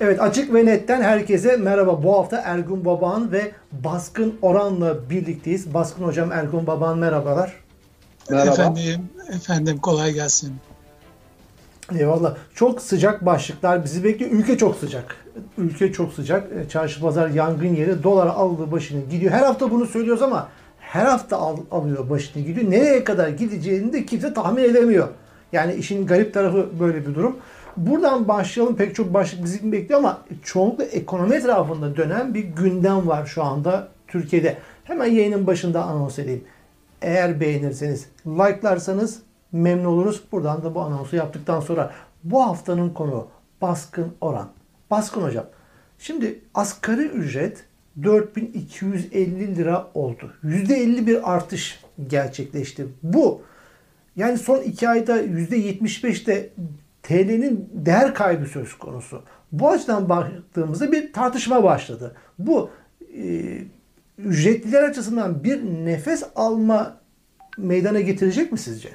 Evet açık ve netten herkese merhaba. Bu hafta Ergun Baban ve Baskın Oran'la birlikteyiz. Baskın Hocam Ergun Baban merhabalar. Merhaba. Efendim, efendim kolay gelsin. Eyvallah. Çok sıcak başlıklar bizi bekliyor. Ülke çok sıcak. Ülke çok sıcak. E, çarşı pazar yangın yeri dolar aldığı başını gidiyor. Her hafta bunu söylüyoruz ama her hafta al, alıyor başını gidiyor. Nereye kadar gideceğini de kimse tahmin edemiyor. Yani işin garip tarafı böyle bir durum. Buradan başlayalım. Pek çok başlık bizi bekliyor ama çoğunlukla ekonomi etrafında dönen bir gündem var şu anda Türkiye'de. Hemen yayının başında anons edeyim. Eğer beğenirseniz, like'larsanız memnun oluruz. Buradan da bu anonsu yaptıktan sonra bu haftanın konu baskın oran. Baskın hocam. Şimdi asgari ücret 4250 lira oldu. %50 bir artış gerçekleşti. Bu yani son iki ayda %75'te TL'nin değer kaybı söz konusu. Bu açıdan baktığımızda bir tartışma başladı. Bu e, ücretliler açısından bir nefes alma meydana getirecek mi sizce?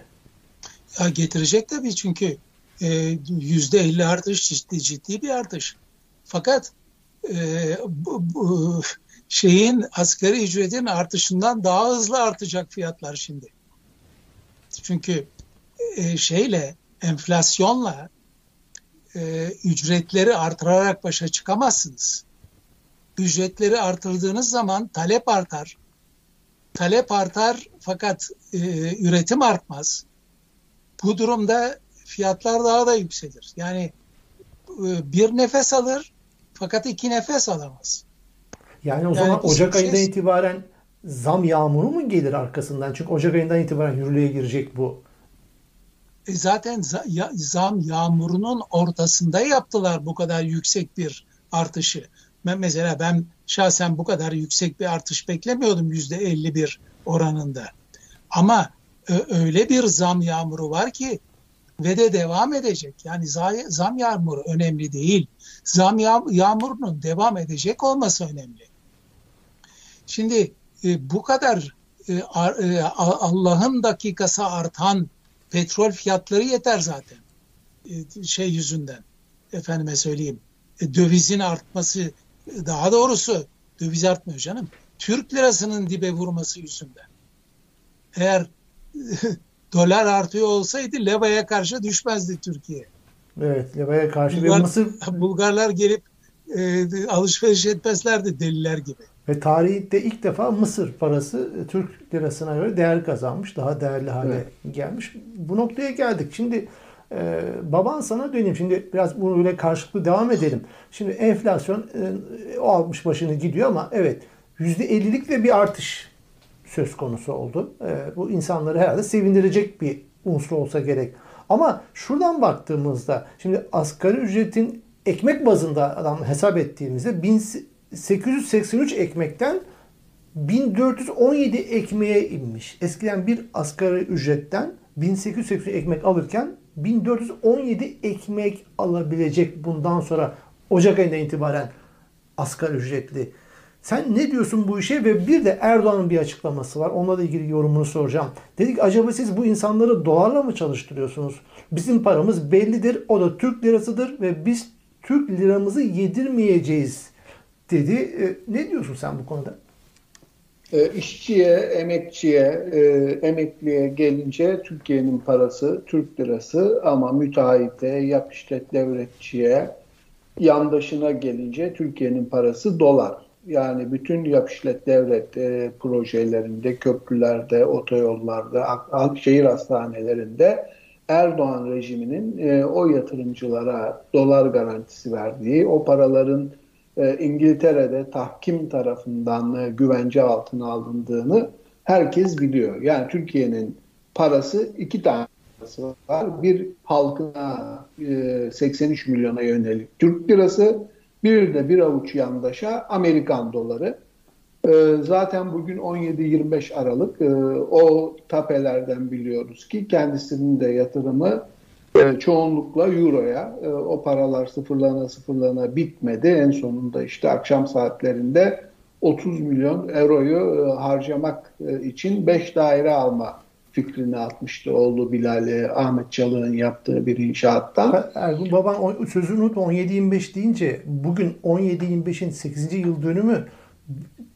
Ya getirecek tabii çünkü e, yüzde elli artış ciddi ciddi bir artış. Fakat e, bu, bu şeyin asgari ücretin artışından daha hızlı artacak fiyatlar şimdi. Çünkü e, şeyle enflasyonla e, ücretleri artırarak başa çıkamazsınız. Ücretleri artırdığınız zaman talep artar. Talep artar fakat e, üretim artmaz. Bu durumda fiyatlar daha da yükselir. Yani e, bir nefes alır fakat iki nefes alamaz. Yani o yani zaman Ocak ayından itibaren zam yağmuru mu gelir arkasından? Çünkü Ocak ayından itibaren yürürlüğe girecek bu e zaten zam yağmurunun ortasında yaptılar bu kadar yüksek bir artışı. Ben mesela ben şahsen bu kadar yüksek bir artış beklemiyordum yüzde 51 oranında. Ama öyle bir zam yağmuru var ki ve de devam edecek. Yani zam yağmuru önemli değil. Zam yağmurunun devam edecek olması önemli. Şimdi e, bu kadar e, e, Allah'ın dakikası artan petrol fiyatları yeter zaten. E, şey yüzünden. Efendime söyleyeyim. E, dövizin artması daha doğrusu döviz artmıyor canım. Türk lirasının dibe vurması yüzünden. Eğer dolar artıyor olsaydı levaya karşı düşmezdi Türkiye. Evet, levaya karşı Bulgar, Mısır... Bulgarlar gelip e, alışveriş etmezlerdi deliler gibi. Ve tarihte ilk defa Mısır parası e, Türk lirasına göre değer kazanmış. Daha değerli hale evet. gelmiş. Bu noktaya geldik. Şimdi e, baban sana döneyim. Şimdi biraz bunu böyle karşılıklı devam edelim. Şimdi enflasyon e, o almış başını gidiyor ama evet %50'lik de bir artış söz konusu oldu. E, bu insanları herhalde sevindirecek bir unsur olsa gerek. Ama şuradan baktığımızda şimdi asgari ücretin ekmek bazında adam hesap ettiğimizde 883 ekmekten 1417 ekmeğe inmiş. Eskiden bir asgari ücretten 1883 ekmek alırken 1417 ekmek alabilecek bundan sonra Ocak ayından itibaren asgari ücretli. Sen ne diyorsun bu işe ve bir de Erdoğan'ın bir açıklaması var. Onunla da ilgili yorumunu soracağım. Dedik acaba siz bu insanları dolarla mı çalıştırıyorsunuz? Bizim paramız bellidir. O da Türk lirasıdır ve biz Türk liramızı yedirmeyeceğiz dedi. E, ne diyorsun sen bu konuda? E, işçiye, emekçiye, e, emekliye gelince Türkiye'nin parası Türk lirası ama müteahhite, yap işlet devletçiye, yandaşına gelince Türkiye'nin parası dolar. Yani bütün yap işlet devlet e, projelerinde, köprülerde, otoyollarda, şehir hastanelerinde Erdoğan rejiminin e, o yatırımcılara dolar garantisi verdiği, o paraların e, İngiltere'de tahkim tarafından e, güvence altına alındığını herkes biliyor. Yani Türkiye'nin parası iki tane var. Bir halkına e, 83 milyona yönelik Türk lirası, bir de bir avuç yandaşa Amerikan doları. E, zaten bugün 17-25 Aralık e, o tapelerden biliyoruz ki kendisinin de yatırımı e, çoğunlukla Euro'ya e, o paralar sıfırlana sıfırlana bitmedi. En sonunda işte akşam saatlerinde 30 milyon Euro'yu e, harcamak e, için 5 daire alma fikrini atmıştı oğlu Bilal'e Ahmet Çalık'ın yaptığı bir inşaattan. Ergun Baban sözünü unutma 17-25 deyince bugün 17-25'in 8. yıl dönümü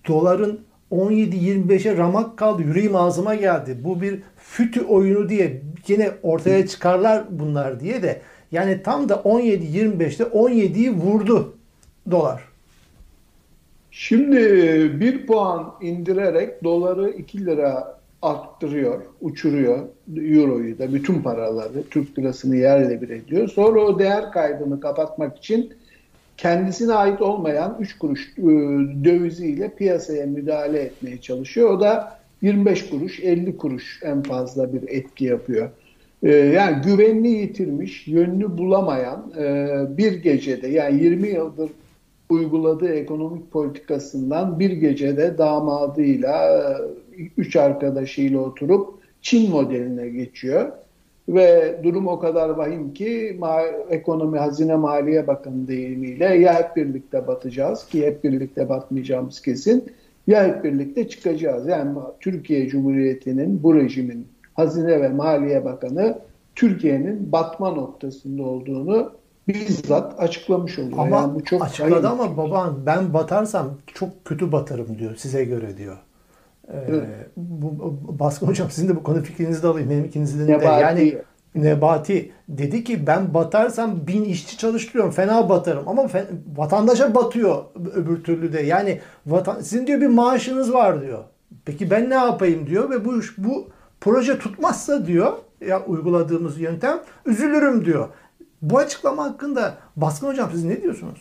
doların 17-25'e ramak kaldı. Yüreğim ağzıma geldi. Bu bir fütü oyunu diye yine ortaya çıkarlar bunlar diye de yani tam da 17-25'te 17'yi vurdu dolar. Şimdi bir puan indirerek doları 2 lira arttırıyor, uçuruyor. Euro'yu da bütün paraları, Türk lirasını yerle bir ediyor. Sonra o değer kaybını kapatmak için kendisine ait olmayan 3 kuruş e, döviziyle piyasaya müdahale etmeye çalışıyor. O da 25 kuruş, 50 kuruş en fazla bir etki yapıyor. E, yani güvenini yitirmiş, yönünü bulamayan e, bir gecede yani 20 yıldır uyguladığı ekonomik politikasından bir gecede damadıyla, üç arkadaşıyla oturup Çin modeline geçiyor. Ve durum o kadar vahim ki ekonomi hazine maliye bakanı deyimiyle ya hep birlikte batacağız ki hep birlikte batmayacağımız kesin ya hep birlikte çıkacağız. Yani Türkiye Cumhuriyeti'nin bu rejimin hazine ve maliye bakanı Türkiye'nin batma noktasında olduğunu bizzat açıklamış oluyor. Ama yani bu çok açıkladı ama baban ben batarsam çok kötü batarım diyor size göre diyor. Ee, evet. bu, Baskın hocam sizin de bu konu fikrinizi de alayım. Benim ikinizden de. Yani Nebati dedi ki ben batarsam bin işçi çalıştırıyorum. Fena batarım. Ama fe, vatandaşa batıyor öbür türlü de. Yani vatan, sizin diyor bir maaşınız var diyor. Peki ben ne yapayım diyor ve bu bu proje tutmazsa diyor ya uyguladığımız yöntem üzülürüm diyor. Bu açıklama hakkında Baskın Hocam siz ne diyorsunuz?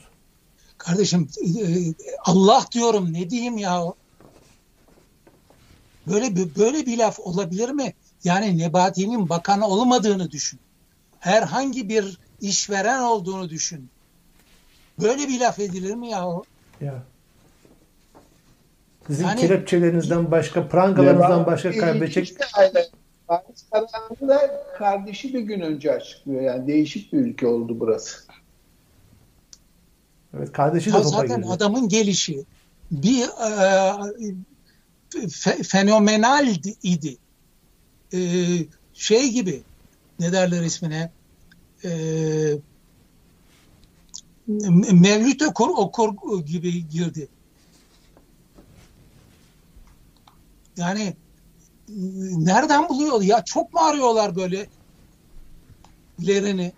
Kardeşim e, Allah diyorum ne diyeyim ya? Böyle böyle bir laf olabilir mi? Yani Nebati'nin bakan olmadığını düşün. Herhangi bir işveren olduğunu düşün. Böyle bir laf edilir mi ya? Ya. Sizin yani, kelepçelerinizden başka, prangalarınızdan başka kaybedecek... Işte, Paris kararını da kardeşi bir gün önce açıklıyor. Yani değişik bir ülke oldu burası. Evet kardeşi de Zaten girdi. adamın gelişi bir e, fe, fenomenal idi. E, şey gibi ne derler ismine e, Mevlüt okur, okur gibi girdi. Yani nereden buluyor? Ya çok mu arıyorlar böyle ilerini?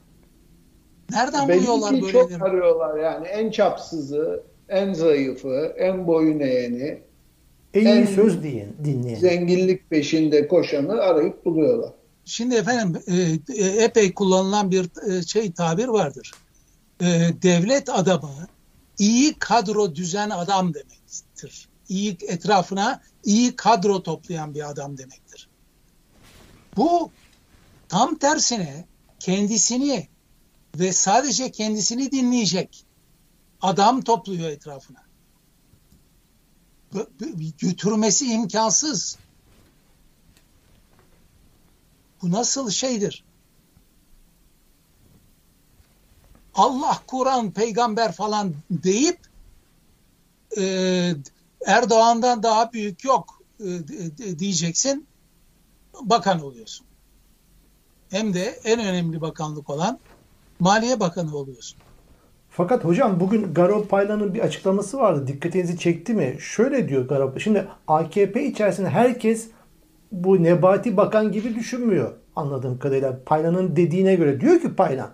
Nereden Belki buluyorlar böyle? çok arıyorlar yani. En çapsızı, en zayıfı, en boyun eğeni. En, en iyi söz diyen, dinleyen. Zenginlik peşinde koşanı arayıp buluyorlar. Şimdi efendim e, e, epey kullanılan bir e, şey tabir vardır. Devlet adamı iyi kadro düzen adam demektir iyi etrafına iyi kadro toplayan bir adam demektir. Bu tam tersine kendisini ve sadece kendisini dinleyecek adam topluyor etrafına. Götürmesi imkansız. Bu nasıl şeydir? Allah, Kur'an, peygamber falan deyip e, Erdoğan'dan daha büyük yok e, diyeceksin. Bakan oluyorsun. Hem de en önemli bakanlık olan Maliye Bakanı oluyorsun. Fakat hocam bugün Garo Paylan'ın bir açıklaması vardı. Dikkatinizi çekti mi? Şöyle diyor Garo. Şimdi AKP içerisinde herkes bu Nebati Bakan gibi düşünmüyor anladığım kadarıyla. Paylan'ın dediğine göre. Diyor ki Paylan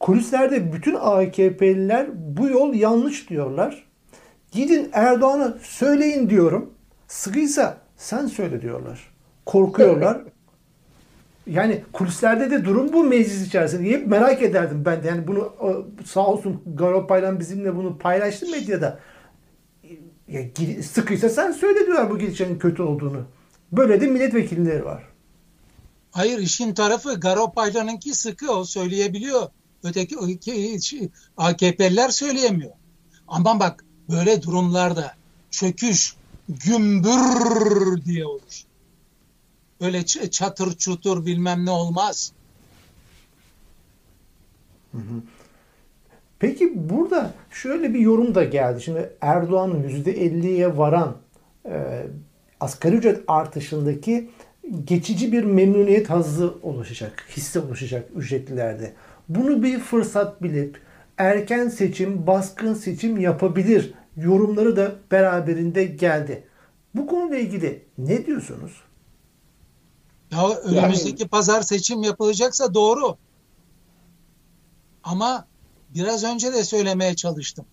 kulislerde bütün AKP'liler bu yol yanlış diyorlar. Gidin Erdoğan'a söyleyin diyorum. Sıkıysa sen söyle diyorlar. Korkuyorlar. yani kulislerde de durum bu meclis içerisinde. Hep merak ederdim ben de. Yani bunu sağ olsun Garopaylan bizimle bunu paylaştı medyada. Ya, sıkıysa sen söyle diyorlar bu gidişlerin kötü olduğunu. Böyle de milletvekilleri var. Hayır işin tarafı Garopaylan'ınki sıkı o söyleyebiliyor. Öteki AKP'liler söyleyemiyor. Ama bak böyle durumlarda çöküş gümbür diye olur. Öyle çatır çutur bilmem ne olmaz. Peki burada şöyle bir yorum da geldi. Şimdi Erdoğan'ın %50'ye varan e, asgari ücret artışındaki geçici bir memnuniyet hazzı oluşacak, hisse oluşacak ücretlilerde. Bunu bir fırsat bilip erken seçim, baskın seçim yapabilir yorumları da beraberinde geldi. Bu konuyla ilgili ne diyorsunuz? Ya önümüzdeki yani... pazar seçim yapılacaksa doğru. Ama biraz önce de söylemeye çalıştım.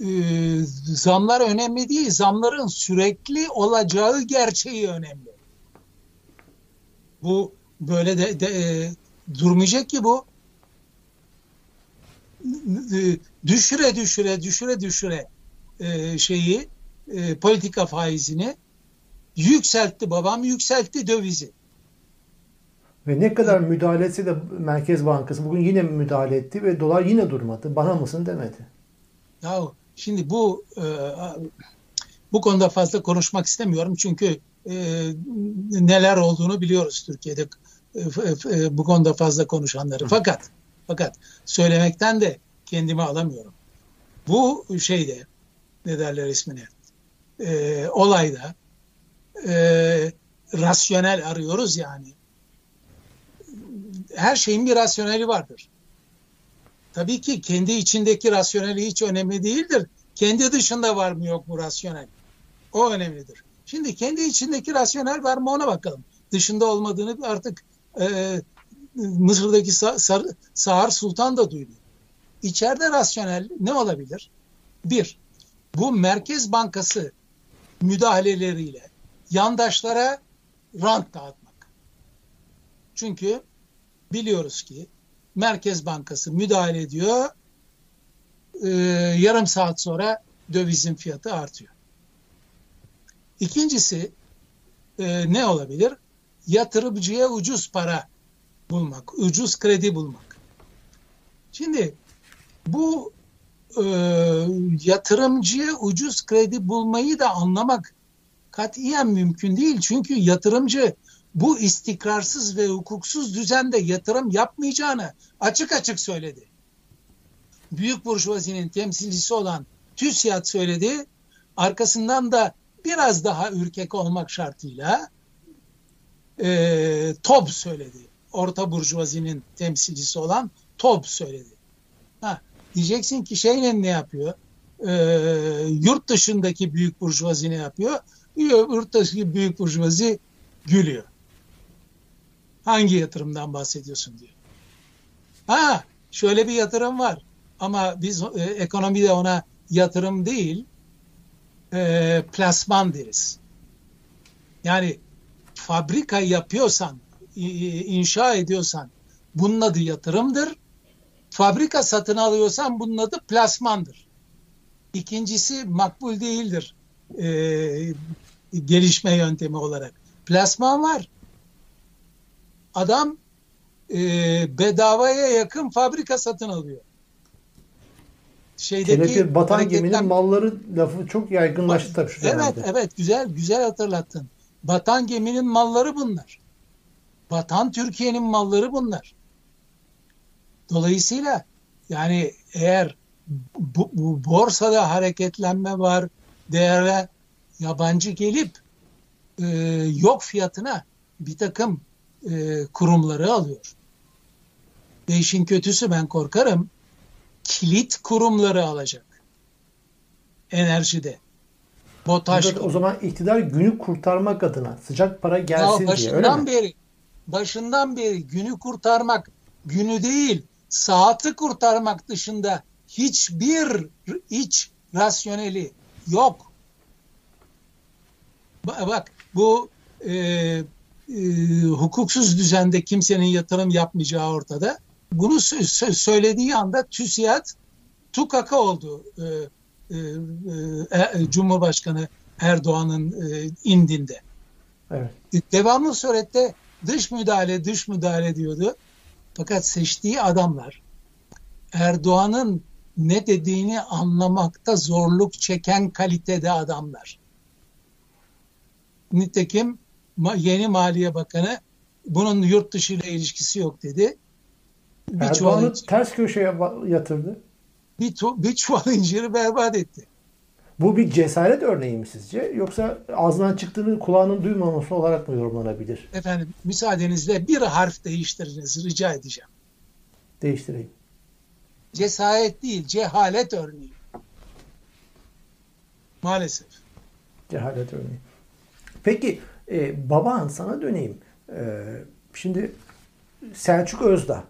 Ee, zamlar önemli değil. Zamların sürekli olacağı gerçeği önemli. Bu böyle de, de e, durmayacak ki bu. E, düşüre düşüre düşüre düşüre e, şeyi e, politika faizini yükseltti babam yükseltti dövizi. Ve ne kadar müdahale etse de Merkez Bankası bugün yine müdahale etti ve dolar yine durmadı. Bana mısın demedi. Ya şimdi bu e, bu konuda fazla konuşmak istemiyorum çünkü e, neler olduğunu biliyoruz Türkiye'de e, bu konuda fazla konuşanları. Fakat fakat söylemekten de kendimi alamıyorum. Bu şeyde ne derler ismini e, olayda e, rasyonel arıyoruz yani. Her şeyin bir rasyoneli vardır. Tabii ki kendi içindeki rasyoneli hiç önemli değildir. Kendi dışında var mı yok mu rasyonel? O önemlidir. Şimdi kendi içindeki rasyonel var mı ona bakalım. Dışında olmadığını artık e, Mısır'daki Sa Sahar Sultan da duydu. İçeride rasyonel ne olabilir? Bir, bu Merkez Bankası müdahaleleriyle yandaşlara rant dağıtmak. Çünkü biliyoruz ki Merkez Bankası müdahale ediyor, e, yarım saat sonra dövizin fiyatı artıyor. İkincisi e, ne olabilir? Yatırımcıya ucuz para bulmak, ucuz kredi bulmak. Şimdi bu e, yatırımcıya ucuz kredi bulmayı da anlamak katiyen mümkün değil. Çünkü yatırımcı bu istikrarsız ve hukuksuz düzende yatırım yapmayacağını açık açık söyledi. Büyük burjuvazinin temsilcisi olan TÜSİAD söyledi. Arkasından da biraz daha ürkek olmak şartıyla e, TOB söyledi. Orta burjuvazinin temsilcisi olan TOB söyledi. Ha, diyeceksin ki şeyle ne yapıyor? E, yurt dışındaki büyük burjuvazi ne yapıyor? Yurt dışındaki büyük burjuvazi gülüyor. Hangi yatırımdan bahsediyorsun diyor. Ha şöyle bir yatırım var ama biz e, ekonomide ona yatırım değil e, plasman deriz. Yani fabrika yapıyorsan, inşa ediyorsan bunun adı yatırımdır. Fabrika satın alıyorsan bunun adı plasmandır. İkincisi makbul değildir e, gelişme yöntemi olarak. Plasman var. Adam e, bedavaya yakın fabrika satın alıyor. Şeydeki Kelepir batan hareketler... geminin malları lafı çok yaygınlaştı tabii şu Evet evet güzel güzel hatırlattın. Batan geminin malları bunlar. Batan Türkiye'nin malları bunlar. Dolayısıyla yani eğer bu, bu borsada hareketlenme var, değerler yabancı gelip e, yok fiyatına bir takım e, kurumları alıyor. Ve işin kötüsü ben korkarım kilit kurumları alacak. Enerjide. BOTAŞ. O zaman iktidar günü kurtarmak adına sıcak para gelsin ya diye öyle mi? Beri, başından beri günü kurtarmak günü değil saati kurtarmak dışında hiçbir iç rasyoneli yok. Bak bu e, e, hukuksuz düzende kimsenin yatırım yapmayacağı ortada. Bunu sö- söylediği anda TÜSİAD tukaka oldu e, e, e, Cumhurbaşkanı Erdoğan'ın e, indinde. Evet. Devamlı surette dış müdahale, dış müdahale diyordu. Fakat seçtiği adamlar Erdoğan'ın ne dediğini anlamakta zorluk çeken kalitede adamlar. Nitekim yeni Maliye Bakanı bunun yurt dışı ile ilişkisi yok dedi. Bir Erdoğan'ı çuval, ters köşeye yatırdı. Bir, bir çuval inciri berbat etti. Bu bir cesaret örneği mi sizce? Yoksa ağzından çıktığını kulağının duymaması olarak mı yorumlanabilir? Efendim müsaadenizle bir harf değiştiriniz rica edeceğim. Değiştireyim. Cesaret değil, cehalet örneği. Maalesef. Cehalet örneği. Peki e, baban sana döneyim. E, şimdi Selçuk Özdağ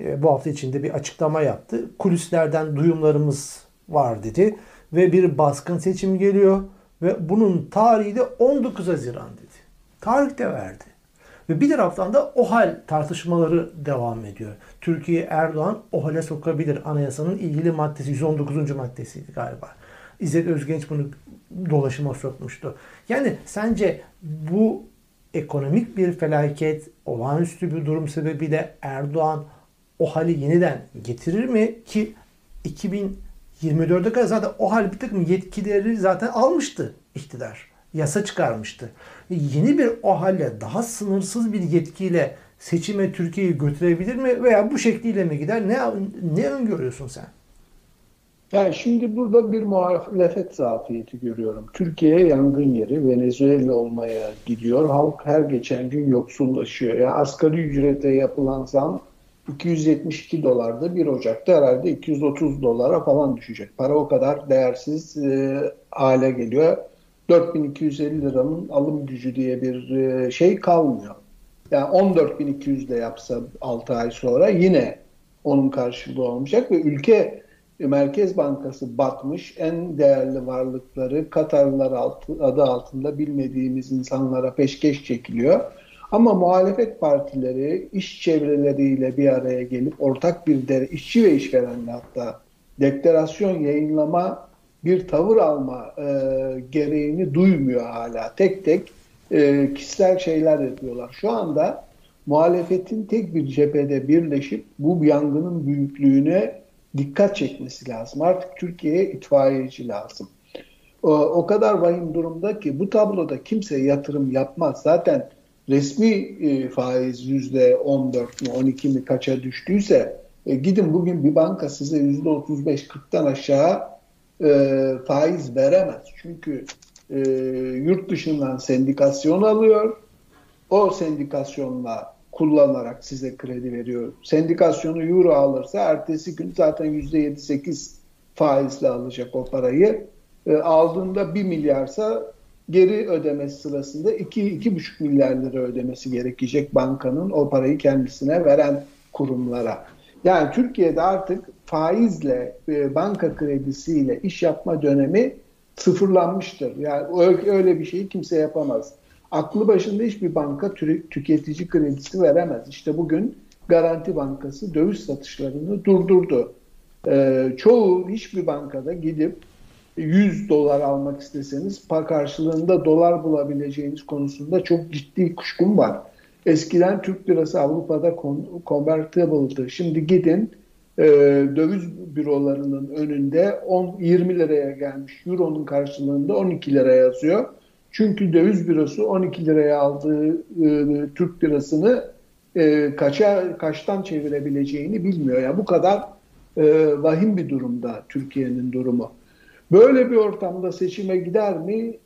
e, bu hafta içinde bir açıklama yaptı. Kulislerden duyumlarımız var dedi ve bir baskın seçim geliyor ve bunun tarihi de 19 Haziran dedi. Tarih de verdi. Ve bir taraftan da OHAL tartışmaları devam ediyor. Türkiye Erdoğan OHAL'e sokabilir. Anayasanın ilgili maddesi 119. maddesiydi galiba. İzzet Özgenç bunu dolaşıma sokmuştu. Yani sence bu ekonomik bir felaket, olağanüstü bir durum sebebiyle Erdoğan o hali yeniden getirir mi? Ki 2024'e kadar zaten o hal bir takım yetkileri zaten almıştı iktidar. Yasa çıkarmıştı. Yeni bir o halle daha sınırsız bir yetkiyle seçime Türkiye'yi götürebilir mi? Veya bu şekliyle mi gider? Ne, ne öngörüyorsun sen? Yani şimdi burada bir muhalefet zafiyeti görüyorum. Türkiye yangın yeri, Venezuela olmaya gidiyor. Halk her geçen gün yoksullaşıyor. Yani asgari ücrete yapılan zam 272 dolardı. 1 Ocak'ta herhalde 230 dolara falan düşecek. Para o kadar değersiz e, hale geliyor. 4250 liranın alım gücü diye bir e, şey kalmıyor. Yani 14200 de yapsa 6 ay sonra yine onun karşılığı olmayacak ve ülke Merkez Bankası batmış, en değerli varlıkları Katarlılar adı altında bilmediğimiz insanlara peşkeş çekiliyor. Ama muhalefet partileri iş çevreleriyle bir araya gelip ortak bir de işçi ve işverenle hatta deklarasyon yayınlama bir tavır alma e, gereğini duymuyor hala. Tek tek e, kişisel şeyler yapıyorlar. Şu anda muhalefetin tek bir cephede birleşip bu yangının büyüklüğüne dikkat çekmesi lazım. Artık Türkiye'ye itfaiyeci lazım. O, o kadar vahim durumda ki bu tabloda kimse yatırım yapmaz. Zaten resmi e, faiz yüzde 14 mi 12 mi kaça düştüyse e, gidin bugün bir banka size yüzde 35-40'tan aşağı e, faiz veremez. Çünkü e, yurt dışından sendikasyon alıyor. O sendikasyonla kullanarak size kredi veriyor. Sendikasyonu euro alırsa ertesi gün zaten %7-8 faizle alacak o parayı. E, aldığında 1 milyarsa geri ödemesi sırasında 2-2,5 milyar lira ödemesi gerekecek bankanın o parayı kendisine veren kurumlara. Yani Türkiye'de artık faizle, e, banka kredisiyle iş yapma dönemi sıfırlanmıştır. Yani öyle bir şeyi kimse yapamaz. Aklı başında hiçbir banka tüketici kredisi veremez. İşte bugün Garanti Bankası döviz satışlarını durdurdu. Ee, çoğu hiçbir bankada gidip 100 dolar almak isteseniz karşılığında dolar bulabileceğiniz konusunda çok ciddi kuşkum var. Eskiden Türk lirası Avrupa'da convertible'dı. Şimdi gidin e, döviz bürolarının önünde 10 20 liraya gelmiş euronun karşılığında 12 lira yazıyor. Çünkü döviz bürosu 12 liraya aldığı e, Türk lirasını e, kaça kaçtan çevirebileceğini bilmiyor. Yani bu kadar e, vahim bir durumda Türkiye'nin durumu. Böyle bir ortamda seçime gider mi?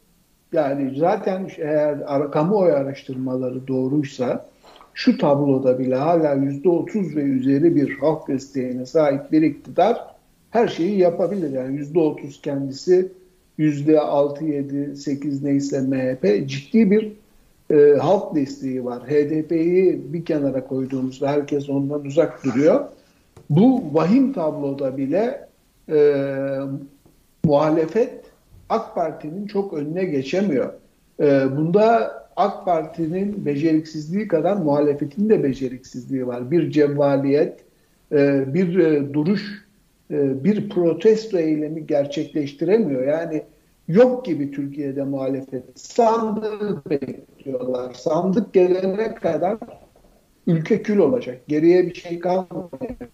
Yani zaten eğer kamuoyu araştırmaları doğruysa şu tabloda bile hala yüzde otuz ve üzeri bir halk desteğine sahip bir iktidar her şeyi yapabilir. Yani yüzde otuz kendisi yüzde altı, yedi, sekiz neyse MHP ciddi bir e, halk desteği var. HDP'yi bir kenara koyduğumuzda herkes ondan uzak duruyor. Bu vahim tabloda bile e, muhalefet AK Parti'nin çok önüne geçemiyor. E, bunda AK Parti'nin beceriksizliği kadar muhalefetin de beceriksizliği var. Bir cevvaliyet, e, bir e, duruş e, bir protesto eylemi gerçekleştiremiyor. Yani yok gibi Türkiye'de muhalefet. Sandığı bekliyorlar. Sandık gelene kadar ülke kül olacak. Geriye bir şey kalmayacak.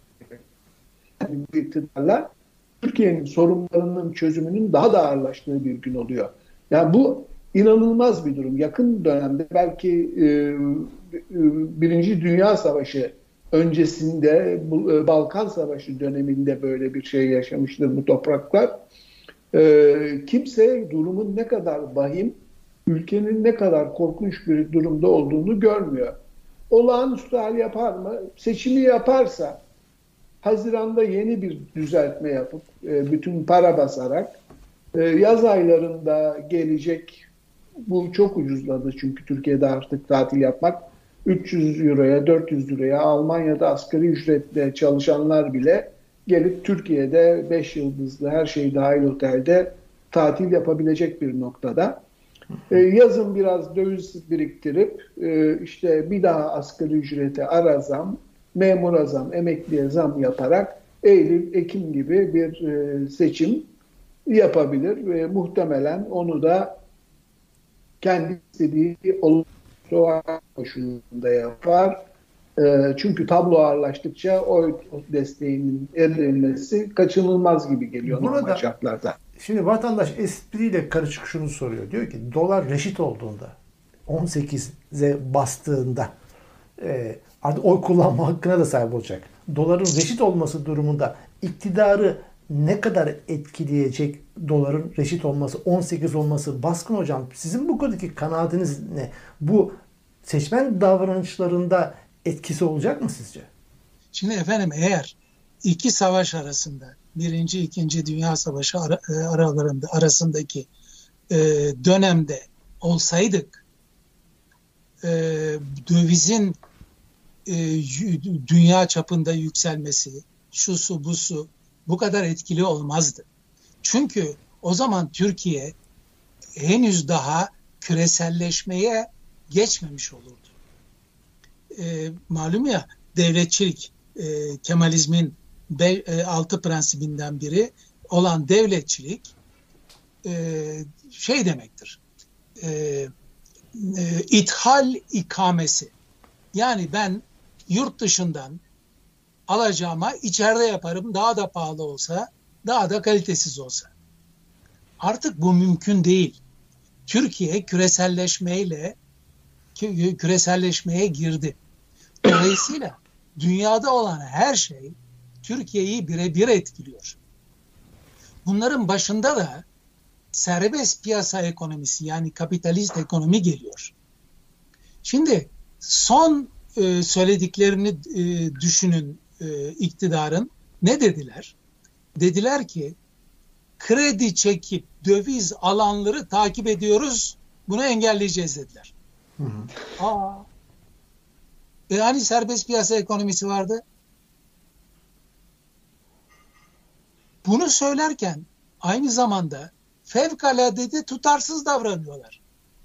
Yani iktidarlar Türkiye'nin sorunlarının çözümünün daha da ağırlaştığı bir gün oluyor. Yani bu inanılmaz bir durum. Yakın dönemde belki e, e Birinci Dünya Savaşı öncesinde bu, e, Balkan Savaşı döneminde böyle bir şey yaşamıştır bu topraklar. E, kimse durumun ne kadar vahim, ülkenin ne kadar korkunç bir durumda olduğunu görmüyor. Olağanüstü hal yapar mı? Seçimi yaparsa Haziran'da yeni bir düzeltme yapıp e, bütün para basarak e, yaz aylarında gelecek bu çok ucuzladı çünkü Türkiye'de artık tatil yapmak 300 euroya 400 liraya Almanya'da asgari ücretle çalışanlar bile gelip Türkiye'de 5 yıldızlı her şey dahil otelde tatil yapabilecek bir noktada. Ee, yazın biraz döviz biriktirip e, işte bir daha asgari ücrete ara zam, memura zam, emekliye zam yaparak Eylül, Ekim gibi bir e, seçim yapabilir ve muhtemelen onu da kendi istediği olumsuz koşulunda yapar. E, çünkü tablo ağırlaştıkça oy desteğinin erilmesi kaçınılmaz gibi geliyor Burada, normal şartlarda. Şimdi vatandaş espriyle karışık şunu soruyor. Diyor ki dolar reşit olduğunda 18'e bastığında e, artık oy kullanma hakkına da sahip olacak. Doların reşit olması durumunda iktidarı ne kadar etkileyecek doların reşit olması, 18 olması? Baskın hocam sizin bu konudaki kanaatiniz ne? Bu seçmen davranışlarında etkisi olacak mı sizce? Şimdi efendim eğer iki savaş arasında birinci, ikinci Dünya Savaşı ara, e, aralarında arasındaki e, dönemde olsaydık e, dövizin e, dünya çapında yükselmesi, şu su bu su bu kadar etkili olmazdı. Çünkü o zaman Türkiye henüz daha küreselleşmeye geçmemiş olurdu. E, malum ya devletçilik e, Kemalizmin be, e, altı prensibinden biri olan devletçilik e, şey demektir. E, e, ithal ikamesi. Yani ben yurt dışından alacağıma içeride yaparım daha da pahalı olsa daha da kalitesiz olsa. Artık bu mümkün değil. Türkiye küreselleşmeyle küreselleşmeye girdi. Dolayısıyla dünyada olan her şey Türkiye'yi birebir etkiliyor. Bunların başında da serbest piyasa ekonomisi yani kapitalist ekonomi geliyor. Şimdi son e, söylediklerini e, düşünün e, iktidarın ne dediler? Dediler ki kredi çekip döviz alanları takip ediyoruz bunu engelleyeceğiz dediler. Hı hı. Aa. E hani serbest piyasa ekonomisi vardı? Bunu söylerken aynı zamanda fevkalade de tutarsız davranıyorlar.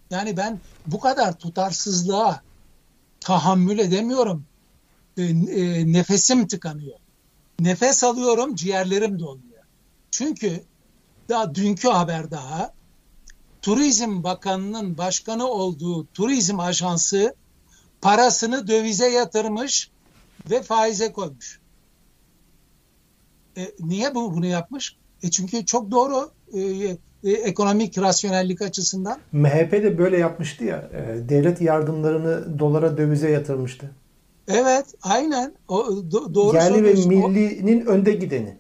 Yani ben bu kadar tutarsızlığa tahammül edemiyorum. E, e, nefesim tıkanıyor. Nefes alıyorum, ciğerlerim doluyor. Çünkü daha dünkü haber daha Turizm Bakanı'nın başkanı olduğu turizm ajansı parasını dövize yatırmış ve faize koymuş. E, niye bu bunu yapmış? E çünkü çok doğru e, e, ekonomik rasyonellik açısından. MHP de böyle yapmıştı ya. E, devlet yardımlarını dolara dövize yatırmıştı. Evet, aynen. O do, doğru Yerli ve millinin o, önde gideni.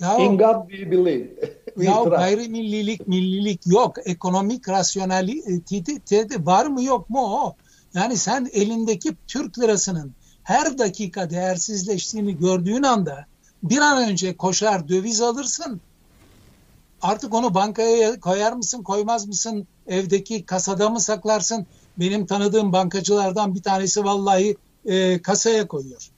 Ya, In God we believe. Ya gayrimillilik, millilik yok. Ekonomik rasyonelite var mı yok mu o? Yani sen elindeki Türk lirasının her dakika değersizleştiğini gördüğün anda bir an önce koşar döviz alırsın. Artık onu bankaya koyar mısın, koymaz mısın? Evdeki kasada mı saklarsın? Benim tanıdığım bankacılardan bir tanesi vallahi e, kasaya koyuyor.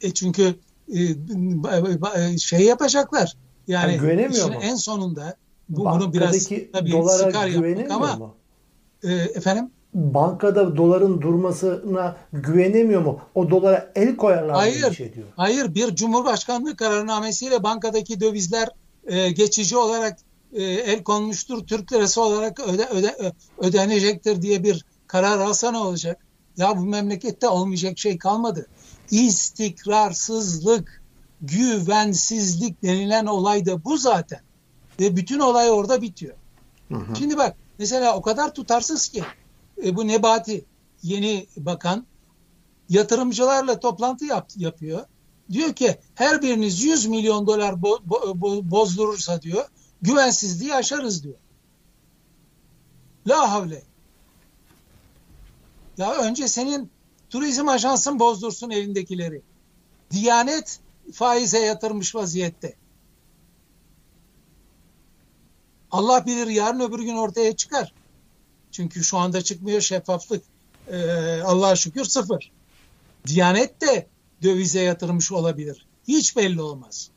E çünkü e, şey yapacaklar. Yani, yani işin mu? en sonunda bu bunu biraz tabii dolara sıkar yapmak ama mu? E, efendim bankada doların durmasına güvenemiyor mu? O dolara el koyarlar hayır, mı şey diyor. Hayır, bir cumhurbaşkanlığı kararnamesiyle bankadaki dövizler e, geçici olarak e, el konmuştur. Türk lirası olarak öde, öde, ödenecektir diye bir karar alsa ne olacak? Ya bu memlekette olmayacak şey kalmadı. İstikrarsızlık, güvensizlik denilen olay da bu zaten. Ve bütün olay orada bitiyor. Hı hı. Şimdi bak mesela o kadar tutarsız ki e, bu Nebati yeni bakan yatırımcılarla toplantı yap, yapıyor. Diyor ki her biriniz 100 milyon dolar bo, bo, bozdurursa diyor güvensizliği aşarız diyor. La havle. Ya önce senin turizm ajansın bozdursun elindekileri. Diyanet faize yatırmış vaziyette. Allah bilir yarın öbür gün ortaya çıkar. Çünkü şu anda çıkmıyor şeffaflık. Ee, Allah'a şükür sıfır. Diyanet de dövize yatırmış olabilir. Hiç belli olmaz.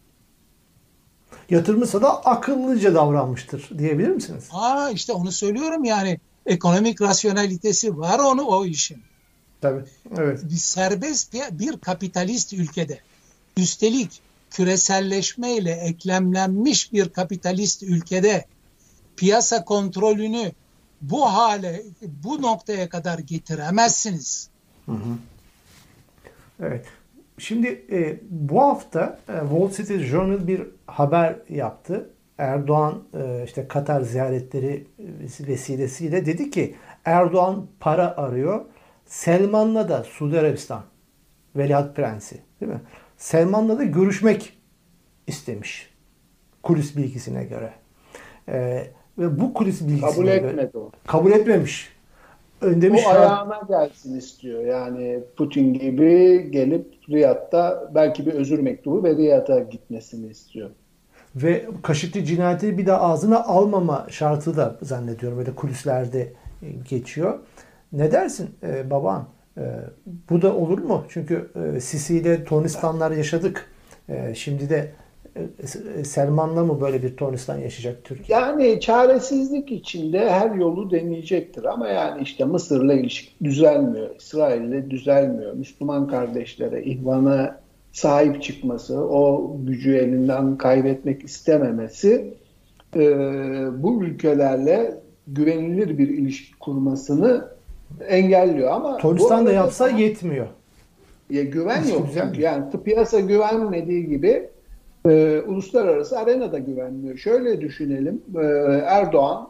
Yatırmışsa da akıllıca davranmıştır diyebilir misiniz? Aa işte onu söylüyorum yani ekonomik rasyonalitesi var onu o işin. Tabii. Evet. Bir serbest bir, bir kapitalist ülkede üstelik küreselleşmeyle eklemlenmiş bir kapitalist ülkede piyasa kontrolünü bu hale, bu noktaya kadar getiremezsiniz. Hı hı. Evet. Şimdi e, bu hafta e, Wall Street Journal bir haber yaptı. Erdoğan e, işte Katar ziyaretleri vesilesiyle dedi ki Erdoğan para arıyor. Selman'la da Suudi Arabistan Veliaht Prensi değil mi? Selman'la da görüşmek istemiş. Kulis bilgisine göre. E, ve bu kulis bilgisine kabul göre, etmedi o. Kabul etmemiş. Demiş, o ayağına gelsin istiyor. Yani Putin gibi gelip Riyad'da belki bir özür mektubu ve Riyad'a gitmesini istiyor. Ve Kaşıklı cinayeti bir daha ağzına almama şartı da zannediyorum böyle kulislerde geçiyor. Ne dersin e, baban? E, bu da olur mu? Çünkü e, Sisi ile Tornistanlar yaşadık. E, şimdi de e, Selman'la mı böyle bir Tornistan yaşayacak Türkiye? Yani çaresizlik içinde her yolu deneyecektir ama yani işte Mısır'la ilişki düzelmiyor, İsrail'le düzelmiyor. Müslüman kardeşlere, ihvana sahip çıkması, o gücü elinden kaybetmek istememesi e, bu ülkelerle güvenilir bir ilişki kurmasını engelliyor ama Tornistan da yapsa yetmiyor. Ya güven yok çünkü yani piyasa güvenmediği gibi e, uluslararası arenada güvenmiyor. Şöyle düşünelim, e, Erdoğan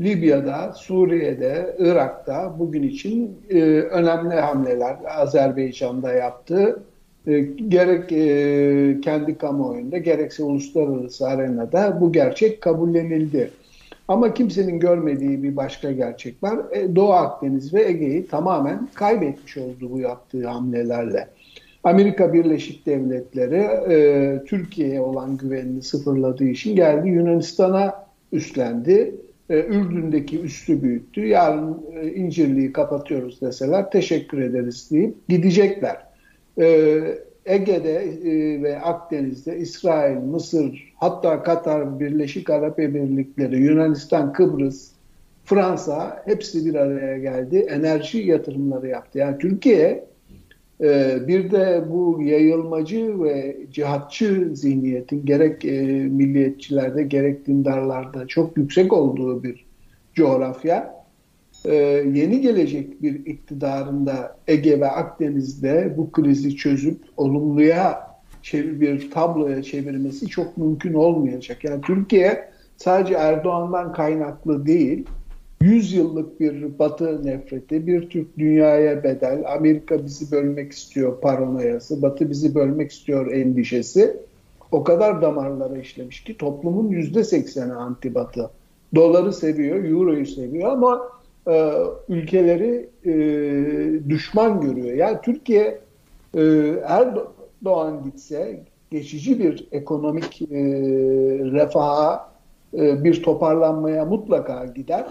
Libya'da, Suriye'de, Irak'ta bugün için e, önemli hamleler Azerbaycan'da yaptı. E, gerek e, kendi kamuoyunda gerekse uluslararası arenada bu gerçek kabullenildi. Ama kimsenin görmediği bir başka gerçek var. E, Doğu Akdeniz ve Ege'yi tamamen kaybetmiş oldu bu yaptığı hamlelerle. Amerika Birleşik Devletleri e, Türkiye'ye olan güvenini sıfırladığı için geldi Yunanistan'a üstlendi. E, Ürdün'deki üstü büyüttü. Yarın e, İncirli'yi kapatıyoruz deseler teşekkür ederiz deyip gidecekler. E, Ege'de e, ve Akdeniz'de İsrail, Mısır, hatta Katar, Birleşik Arap Emirlikleri, Yunanistan, Kıbrıs, Fransa hepsi bir araya geldi. Enerji yatırımları yaptı. Yani Türkiye ee, bir de bu yayılmacı ve cihatçı zihniyetin gerek e, milliyetçilerde gerek dindarlarda çok yüksek olduğu bir coğrafya. Ee, yeni gelecek bir iktidarında Ege ve Akdeniz'de bu krizi çözüp olumluya çevir, bir tabloya çevirmesi çok mümkün olmayacak. Yani Türkiye sadece Erdoğan'dan kaynaklı değil, 100 yıllık bir batı nefreti, bir Türk dünyaya bedel, Amerika bizi bölmek istiyor paranoyası, batı bizi bölmek istiyor endişesi o kadar damarlara işlemiş ki toplumun %80'i anti batı. Doları seviyor, euroyu seviyor ama e, ülkeleri e, düşman görüyor. Yani Türkiye e, Erdoğan gitse geçici bir ekonomik e, refaha, e, bir toparlanmaya mutlaka gider.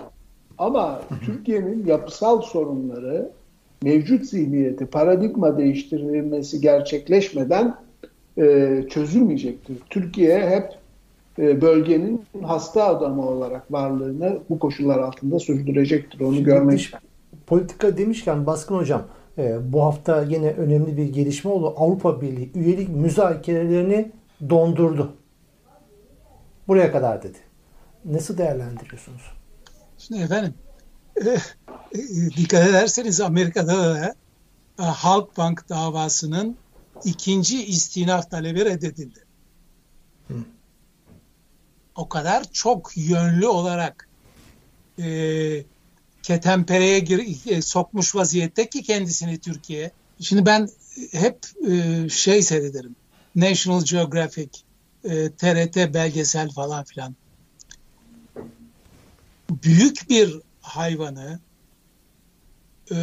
Ama Türkiye'nin yapısal sorunları, mevcut zihniyeti, paradigma değiştirilmesi gerçekleşmeden e, çözülmeyecektir. Türkiye hep bölgenin hasta adamı olarak varlığını bu koşullar altında sürdürecektir. Onu Şimdi görmek. Dış, politika demişken Baskın Hocam e, bu hafta yine önemli bir gelişme oldu. Avrupa Birliği üyelik müzakerelerini dondurdu. Buraya kadar dedi. Nasıl değerlendiriyorsunuz? Şimdi efendim e, e, dikkat ederseniz Amerika'da da e, Halkbank davasının ikinci istinaf talebi reddedildi. Hı. O kadar çok yönlü olarak e, ketempereye gir, e, sokmuş vaziyette ki kendisini Türkiye. Şimdi ben hep e, şey seyrederim. National Geographic, e, TRT belgesel falan filan. Büyük bir hayvanı e,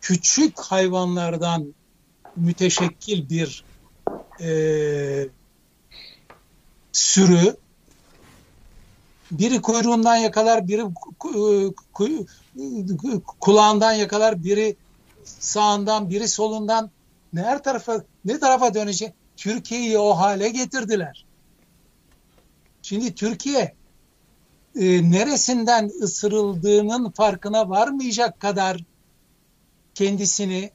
küçük hayvanlardan müteşekkil bir e, sürü biri kuyruğundan yakalar, biri kulağından yakalar, biri sağından, biri solundan ne her tarafa ne tarafa dönecek? Türkiye'yi o hale getirdiler. Şimdi Türkiye e, neresinden ısırıldığının farkına varmayacak kadar kendisini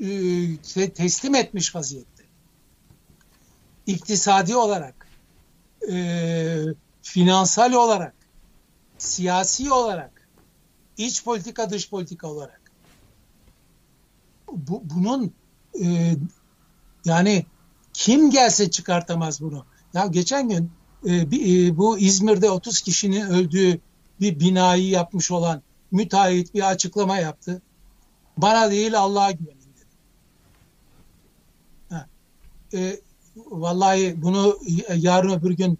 e, teslim etmiş vaziyette. İktisadi olarak, e, finansal olarak, siyasi olarak, iç politika dış politika olarak. Bu, bunun e, yani kim gelse çıkartamaz bunu. Ya geçen gün e, bir, e, bu İzmir'de 30 kişinin öldüğü bir binayı yapmış olan müteahhit bir açıklama yaptı. Bana değil Allah'a güvenin dedi. Ha. E, vallahi bunu yarın öbür gün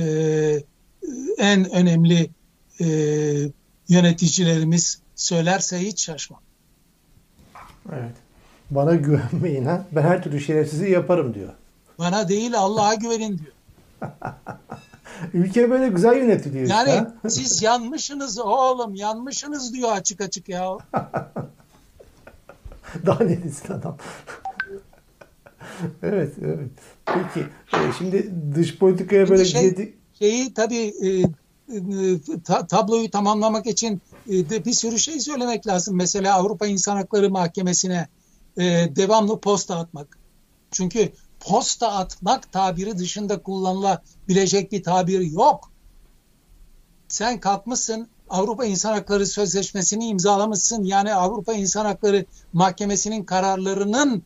e, en önemli e, yöneticilerimiz söylerse hiç şaşmam. Evet. Bana güvenmeyin ha. Ben her türlü şerefsizi yaparım diyor. Bana değil Allah'a güvenin diyor. Ülke böyle güzel yönetiliyor. Yani ha? siz yanmışsınız oğlum yanmışsınız diyor açık açık ya. Daha ne desin adam. evet, evet. Peki, e, şimdi dış politikaya böyle şey, girdik. Şeyi tabii e, e, ta, tabloyu tamamlamak için e, de bir sürü şey söylemek lazım. Mesela Avrupa İnsan Hakları Mahkemesi'ne e, devamlı posta atmak. Çünkü posta atmak tabiri dışında kullanılabilecek bir tabir yok. Sen kalkmışsın Avrupa İnsan Hakları Sözleşmesi'ni imzalamışsın. Yani Avrupa İnsan Hakları Mahkemesi'nin kararlarının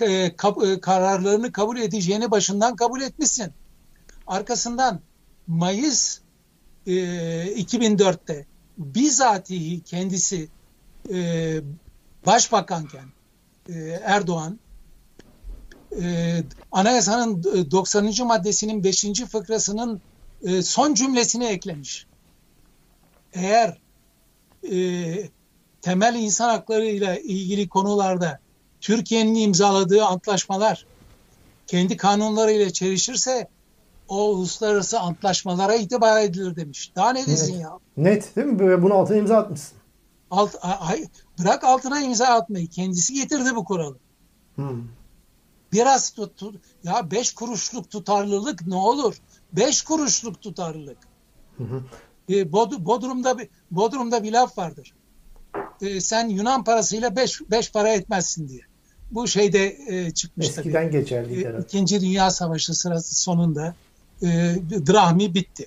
e, e, kararlarını kabul edeceğini başından kabul etmişsin. Arkasından Mayıs e, 2004'te bizatihi kendisi e, başbakanken Erdoğan anayasanın 90. maddesinin 5. fıkrasının son cümlesini eklemiş. Eğer e, temel insan hakları ile ilgili konularda Türkiye'nin imzaladığı antlaşmalar kendi kanunlarıyla çelişirse o uluslararası antlaşmalara itibar edilir demiş. Daha ne desin ya? Net değil mi? Böyle bunun altına imza atmışsın. Alt, ay, bırak altına imza atmayı. Kendisi getirdi bu kuralı. Hmm. Biraz tut, tut, ya beş kuruşluk tutarlılık ne olur? Beş kuruşluk tutarlılık. Hı hı. E, Bod Bodrum'da bir Bodrum'da bir laf vardır. E, sen Yunan parasıyla beş, beş para etmezsin diye. Bu şeyde e, çıkmış Eskiden tabii. geçerli. E, İkinci Dünya Savaşı sırası sonunda e, drahmi bitti.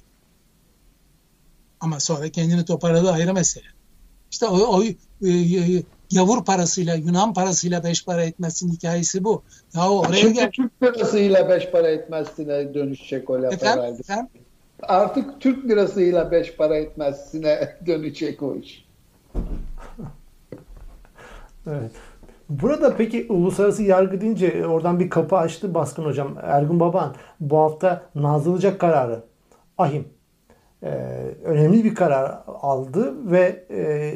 Ama sonra kendini toparladı ayrı mesele. İşte o, o e, e, yavur parasıyla, Yunan parasıyla beş para etmezsin hikayesi bu. Ya oraya Şimdi gel... Türk parasıyla beş para etmezsine dönüşecek o laf efendim, herhalde. Efendim? Artık Türk lirasıyla beş para etmezsine dönecek o iş. evet. Burada peki uluslararası yargı deyince oradan bir kapı açtı Baskın Hocam. Ergun Baban bu hafta Nazlıcak kararı ahim e, önemli bir karar aldı ve e,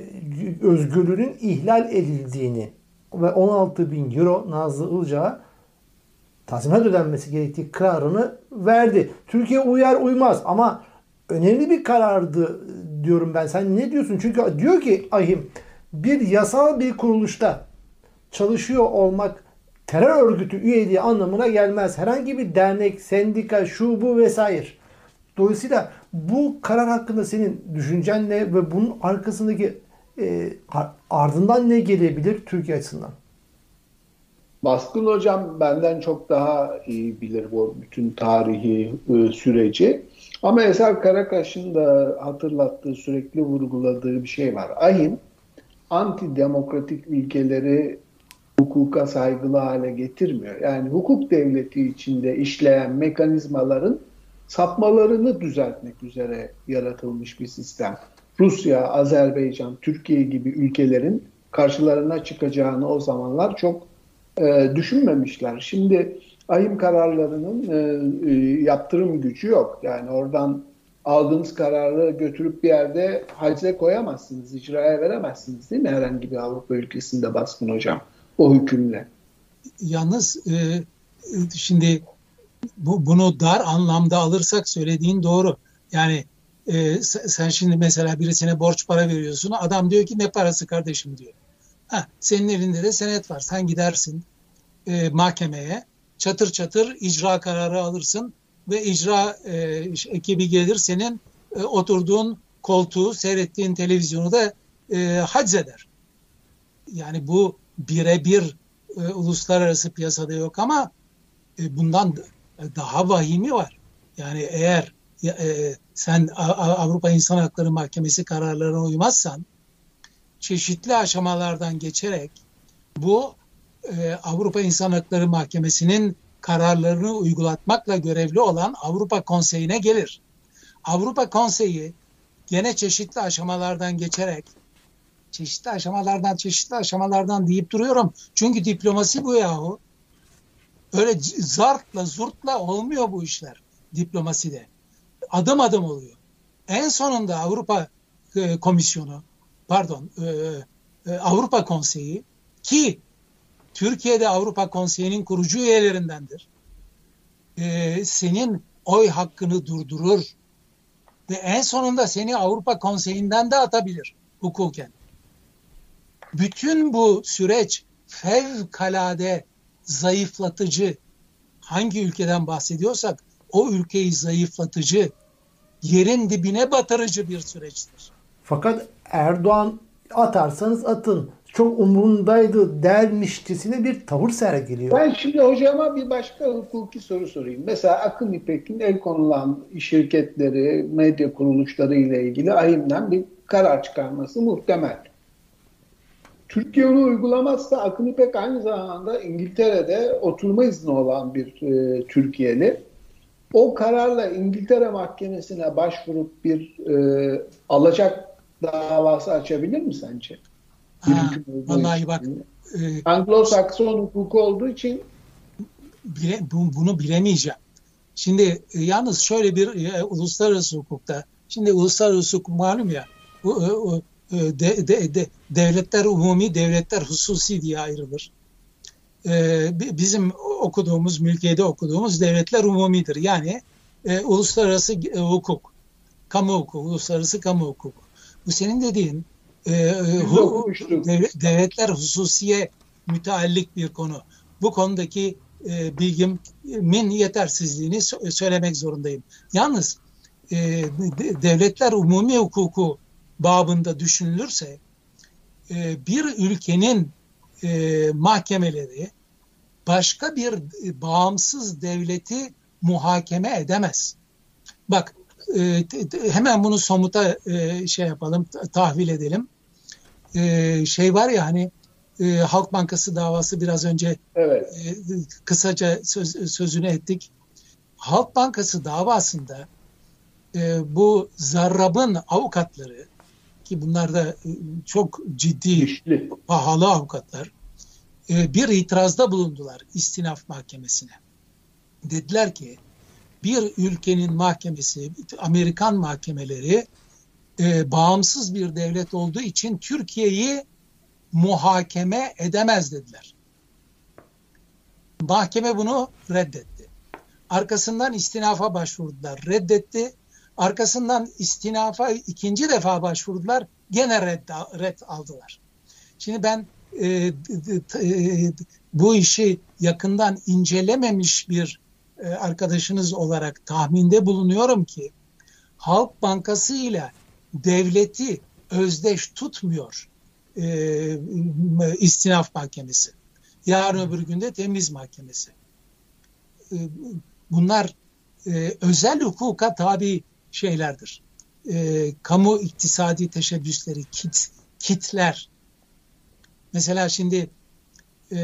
özgürlüğünün ihlal edildiğini ve 16 bin euro Nazlı Ilıcak'a tazminat ödenmesi gerektiği kararını verdi. Türkiye uyar uymaz ama önemli bir karardı diyorum ben. Sen ne diyorsun? Çünkü diyor ki Ahim bir yasal bir kuruluşta çalışıyor olmak terör örgütü üyeliği anlamına gelmez. Herhangi bir dernek, sendika, şu bu vesaire. Dolayısıyla bu karar hakkında senin düşüncen ne ve bunun arkasındaki e, ardından ne gelebilir Türkiye açısından? Baskın hocam benden çok daha iyi bilir bu bütün tarihi e, süreci. Ama Eser Karakaş'ın da hatırlattığı, sürekli vurguladığı bir şey var. AHİM antidemokratik ülkeleri hukuka saygılı hale getirmiyor. Yani hukuk devleti içinde işleyen mekanizmaların sapmalarını düzeltmek üzere yaratılmış bir sistem. Rusya, Azerbaycan, Türkiye gibi ülkelerin karşılarına çıkacağını o zamanlar çok e, düşünmemişler. Şimdi ahim kararlarının e, e, yaptırım gücü yok. Yani oradan aldığınız kararı götürüp bir yerde hacze koyamazsınız, icraya veremezsiniz değil mi herhangi bir Avrupa ülkesinde baskın hocam o hükümle? Yalnız e, şimdi bu, bunu dar anlamda alırsak söylediğin doğru. Yani e, sen şimdi mesela birisine borç para veriyorsun. Adam diyor ki ne parası kardeşim diyor. Ha, senin elinde de senet var. Sen gidersin e, mahkemeye çatır çatır icra kararı alırsın ve icra e, ekibi gelir senin e, oturduğun koltuğu seyrettiğin televizyonu da e, haczeder. Yani bu birebir e, uluslararası piyasada yok ama e, bundan daha vahimi var. Yani eğer e, sen Avrupa İnsan Hakları Mahkemesi kararlarına uymazsan çeşitli aşamalardan geçerek bu e, Avrupa İnsan Hakları Mahkemesi'nin kararlarını uygulatmakla görevli olan Avrupa Konseyi'ne gelir. Avrupa Konseyi gene çeşitli aşamalardan geçerek çeşitli aşamalardan çeşitli aşamalardan deyip duruyorum. Çünkü diplomasi bu yahu. Öyle zartla zurtla olmuyor bu işler diplomaside. Adım adım oluyor. En sonunda Avrupa e, Komisyonu, pardon, e, e, Avrupa Konseyi ki Türkiye'de Avrupa Konseyi'nin kurucu üyelerindendir. senin oy hakkını durdurur ve en sonunda seni Avrupa Konseyi'nden de atabilir hukuken. Bütün bu süreç fevkalade zayıflatıcı hangi ülkeden bahsediyorsak o ülkeyi zayıflatıcı, yerin dibine batırıcı bir süreçtir. Fakat Erdoğan atarsanız atın çok umurundaydı dermişçesine bir tavır sergiliyor. Ben şimdi hocama bir başka hukuki soru sorayım. Mesela Akın İpek'in el konulan şirketleri, medya kuruluşları ile ilgili AİM'den bir karar çıkarması muhtemel. Türkiye onu uygulamazsa Akın İpek aynı zamanda İngiltere'de oturma izni olan bir e, Türkiye'li. O kararla İngiltere Mahkemesi'ne başvurup bir e, alacak davası açabilir mi sence? Ha, vallahi bak. E, Anglo-Sakson hukuku olduğu için bile, bu, bunu bilemeyeceğim. Şimdi e, yalnız şöyle bir e, uluslararası hukukta, şimdi uluslararası hukuk malum ya, bu, e, e, de, de, de, devletler umumi, devletler hususi diye ayrılır. E, bizim okuduğumuz, mülkiyede okuduğumuz devletler umumidir. Yani e, uluslararası e, hukuk, kamu hukuku, uluslararası kamu hukuku. Bu senin dediğin e, hu, devlet, devletler hususiye müteallik bir konu. Bu konudaki e, bilgimin yetersizliğini söylemek zorundayım. Yalnız e, devletler umumi hukuku babında düşünülürse e, bir ülkenin e, mahkemeleri başka bir e, bağımsız devleti muhakeme edemez. Bak e, hemen bunu somuta e, şey yapalım, tahvil edelim. E, şey var ya hani e, Halk Bankası davası biraz önce evet. e, kısaca söz, sözünü ettik. Halk Bankası davasında e, bu Zarrab'ın avukatları ki bunlar da e, çok ciddi, İşli. pahalı avukatlar e, bir itirazda bulundular istinaf mahkemesine. Dediler ki bir ülkenin mahkemesi, Amerikan mahkemeleri e, bağımsız bir devlet olduğu için Türkiye'yi muhakeme edemez dediler. Mahkeme bunu reddetti. Arkasından istinafa başvurdular, reddetti. Arkasından istinafa ikinci defa başvurdular. Gene red, red aldılar. Şimdi ben e, e, bu işi yakından incelememiş bir e, arkadaşınız olarak tahminde bulunuyorum ki Halk Bankası ile devleti özdeş tutmuyor e, istinaf mahkemesi. Yarın öbür günde temiz mahkemesi. E, bunlar e, özel hukuka tabi şeylerdir. E, kamu iktisadi teşebbüsleri, kit, kitler. Mesela şimdi e,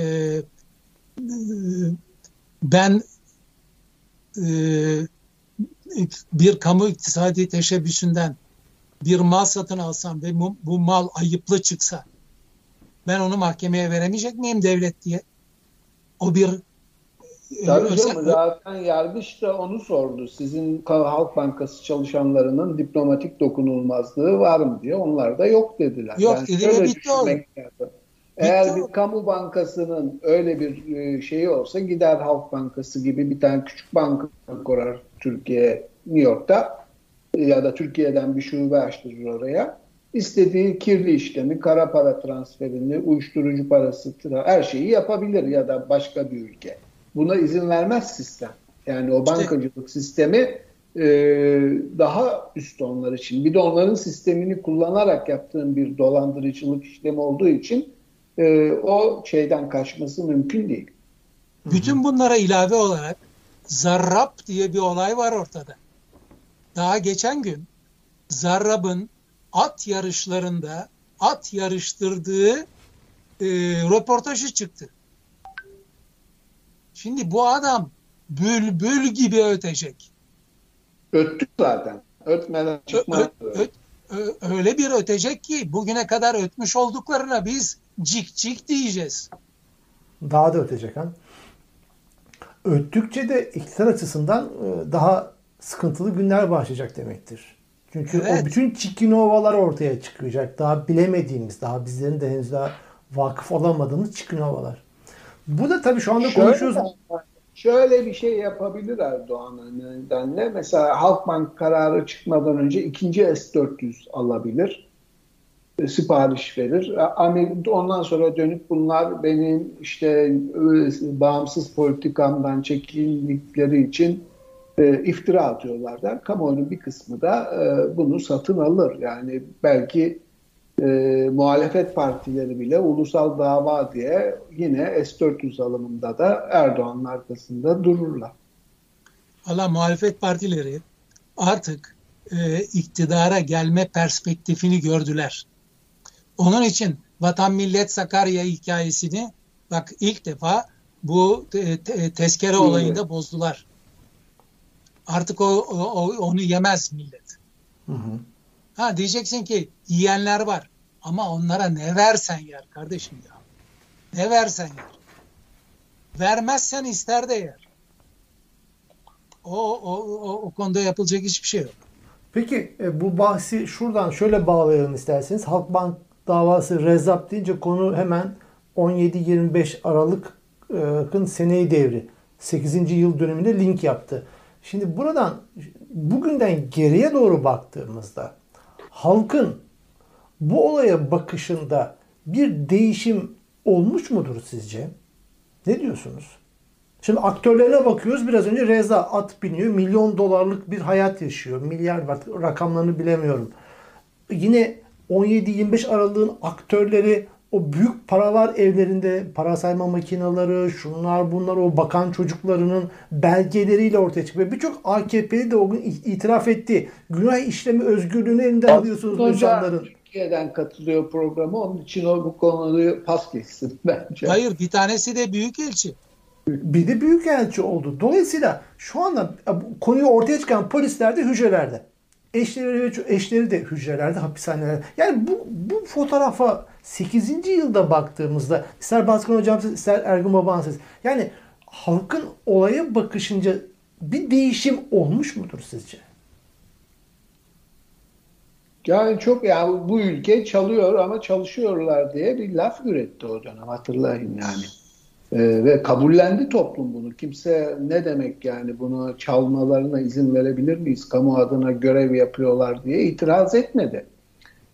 ben e, bir kamu iktisadi teşebbüsünden bir mal satın alsam ve bu, bu mal ayıplı çıksa ben onu mahkemeye veremeyecek miyim devlet diye? O bir Tabii canım, zaten yargıç da onu sordu. Sizin Halk Bankası çalışanlarının diplomatik dokunulmazlığı var mı diye. Onlar da yok dediler. Yok yani ve bitti. Eğer bir kamu bankasının öyle bir e, şeyi olsa gider Halk Bankası gibi bir tane küçük banka kurar Türkiye, New York'ta ya da Türkiye'den bir şube açtırır oraya. İstediği kirli işlemi, kara para transferini, uyuşturucu parası, her şeyi yapabilir ya da başka bir ülke. Buna izin vermez sistem. Yani o bankacılık sistemi e, daha üst onlar için. Bir de onların sistemini kullanarak yaptığın bir dolandırıcılık işlemi olduğu için e, o şeyden kaçması mümkün değil. Bütün bunlara ilave olarak Zarrab diye bir olay var ortada. Daha geçen gün Zarrab'ın at yarışlarında at yarıştırdığı e, röportajı çıktı. Şimdi bu adam bülbül gibi ötecek. Öttü zaten. Ötmeden çıkmadı. Ö, ö, ö, öyle bir ötecek ki bugüne kadar ötmüş olduklarına biz cik cik diyeceğiz. Daha da ötecek ha. Öttükçe de iktidar açısından e, daha sıkıntılı günler başlayacak demektir. Çünkü evet. o bütün çikinovalar ortaya çıkacak. Daha bilemediğimiz, daha bizlerin de henüz daha vakıf olamadığımız çikinovalar. Bu da tabii şu anda şöyle, konuşuyoruz. Şöyle bir şey yapabilir Erdoğan nedenle. Mesela Halkbank kararı çıkmadan önce ikinci S-400 alabilir. E, sipariş verir. Ondan sonra dönüp bunlar benim işte e, bağımsız politikamdan çekildikleri için e, iftira atıyorlar der. Kamuoyunun bir kısmı da e, bunu satın alır. Yani belki e, muhalefet partileri bile ulusal dava diye yine S-400 alımında da Erdoğan'ın arkasında dururlar. Valla muhalefet partileri artık e, iktidara gelme perspektifini gördüler. Onun için Vatan Millet Sakarya hikayesini bak ilk defa bu te, te, tezkere olayında bozdular. Artık o, o onu yemez millet. Hı hı. Ha diyeceksin ki yiyenler var ama onlara ne versen yer kardeşim ya. Ne versen yer. Vermezsen ister de yer. O, o, o, o konuda yapılacak hiçbir şey yok. Peki e, bu bahsi şuradan şöyle bağlayalım isterseniz. Halkbank davası rezap deyince konu hemen 17-25 Aralık'ın seneyi devri. 8. yıl döneminde link yaptı. Şimdi buradan bugünden geriye doğru baktığımızda halkın bu olaya bakışında bir değişim olmuş mudur sizce? Ne diyorsunuz? Şimdi aktörlerine bakıyoruz. Biraz önce Reza at biniyor. Milyon dolarlık bir hayat yaşıyor. Milyar. Rakamlarını bilemiyorum. Yine 17-25 Aralık'ın aktörleri o büyük paralar evlerinde para sayma makineleri, şunlar bunlar o bakan çocuklarının belgeleriyle ortaya çıkıyor. Birçok AKP'li de o gün itiraf etti. Günah işlemi özgürlüğünü elinden alıyorsunuz bu insanların. Türkiye'den katılıyor programı. Onun için o bu konuyu pas geçsin bence. Hayır bir tanesi de büyük elçi. Bir de büyük elçi oldu. Dolayısıyla şu anda konuyu ortaya çıkan polisler de hücrelerde. Eşleri ve eşleri de hücrelerde, hapishanelerde. Yani bu, bu fotoğrafa 8. yılda baktığımızda ister Baskın Hocam siz, ister Ergun Baban siz. Yani halkın olaya bakışınca bir değişim olmuş mudur sizce? Yani çok yani bu ülke çalıyor ama çalışıyorlar diye bir laf üretti o dönem hatırlayın yani. Ee, ve kabullendi toplum bunu. Kimse ne demek yani bunu çalmalarına izin verebilir miyiz? Kamu adına görev yapıyorlar diye itiraz etmedi.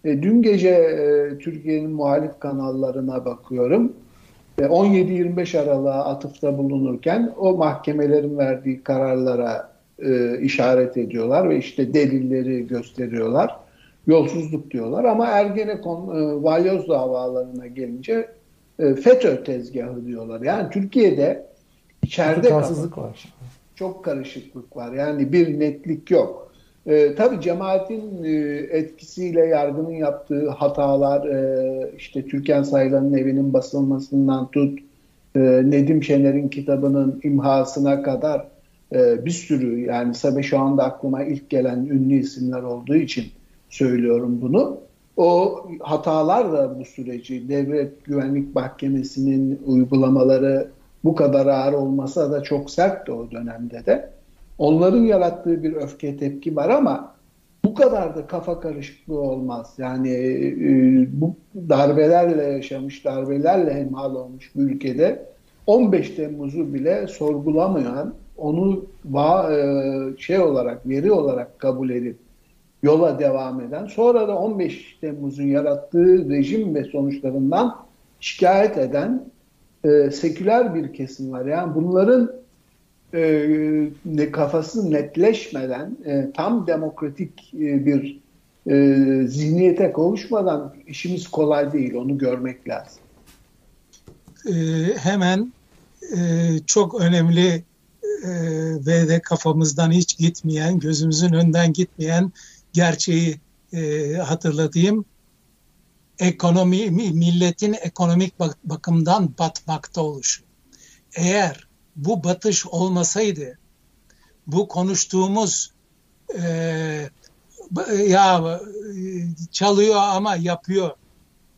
E, dün gece e, Türkiye'nin muhalif kanallarına bakıyorum. E, 17-25 Aralık'a atıfta bulunurken o mahkemelerin verdiği kararlara e, işaret ediyorlar ve işte delilleri gösteriyorlar. Yolsuzluk diyorlar ama Ergenekon e, Valyoz davalarına gelince e, FETÖ tezgahı diyorlar. Yani Türkiye'de içeride var. Çok karışıklık var. Yani bir netlik yok. E, tabii cemaatin e, etkisiyle yargının yaptığı hatalar, e, işte Türkan Saylan'ın evinin basılmasından tut, e, Nedim Şener'in kitabının imhasına kadar e, bir sürü yani tabii şu anda aklıma ilk gelen ünlü isimler olduğu için söylüyorum bunu. O hatalar da bu süreci devlet güvenlik mahkemesinin uygulamaları Bu kadar ağır olmasa da çok sertti o dönemde de. Onların yarattığı bir öfke tepki var ama bu kadar da kafa karışıklığı olmaz. Yani e, bu darbelerle yaşamış, darbelerle hemhal olmuş bir ülkede 15 Temmuz'u bile sorgulamayan, onu va, e, şey olarak, veri olarak kabul edip yola devam eden, sonra da 15 Temmuz'un yarattığı rejim ve sonuçlarından şikayet eden e, seküler bir kesim var. Yani bunların e, kafası netleşmeden e, tam demokratik e, bir e, zihniyete kavuşmadan işimiz kolay değil. Onu görmek lazım. E, hemen e, çok önemli e, ve de kafamızdan hiç gitmeyen, gözümüzün önden gitmeyen gerçeği e, hatırlatayım. Ekonomi, milletin ekonomik bak bakımdan batmakta oluşu. Eğer bu batış olmasaydı, bu konuştuğumuz e, ya çalıyor ama yapıyor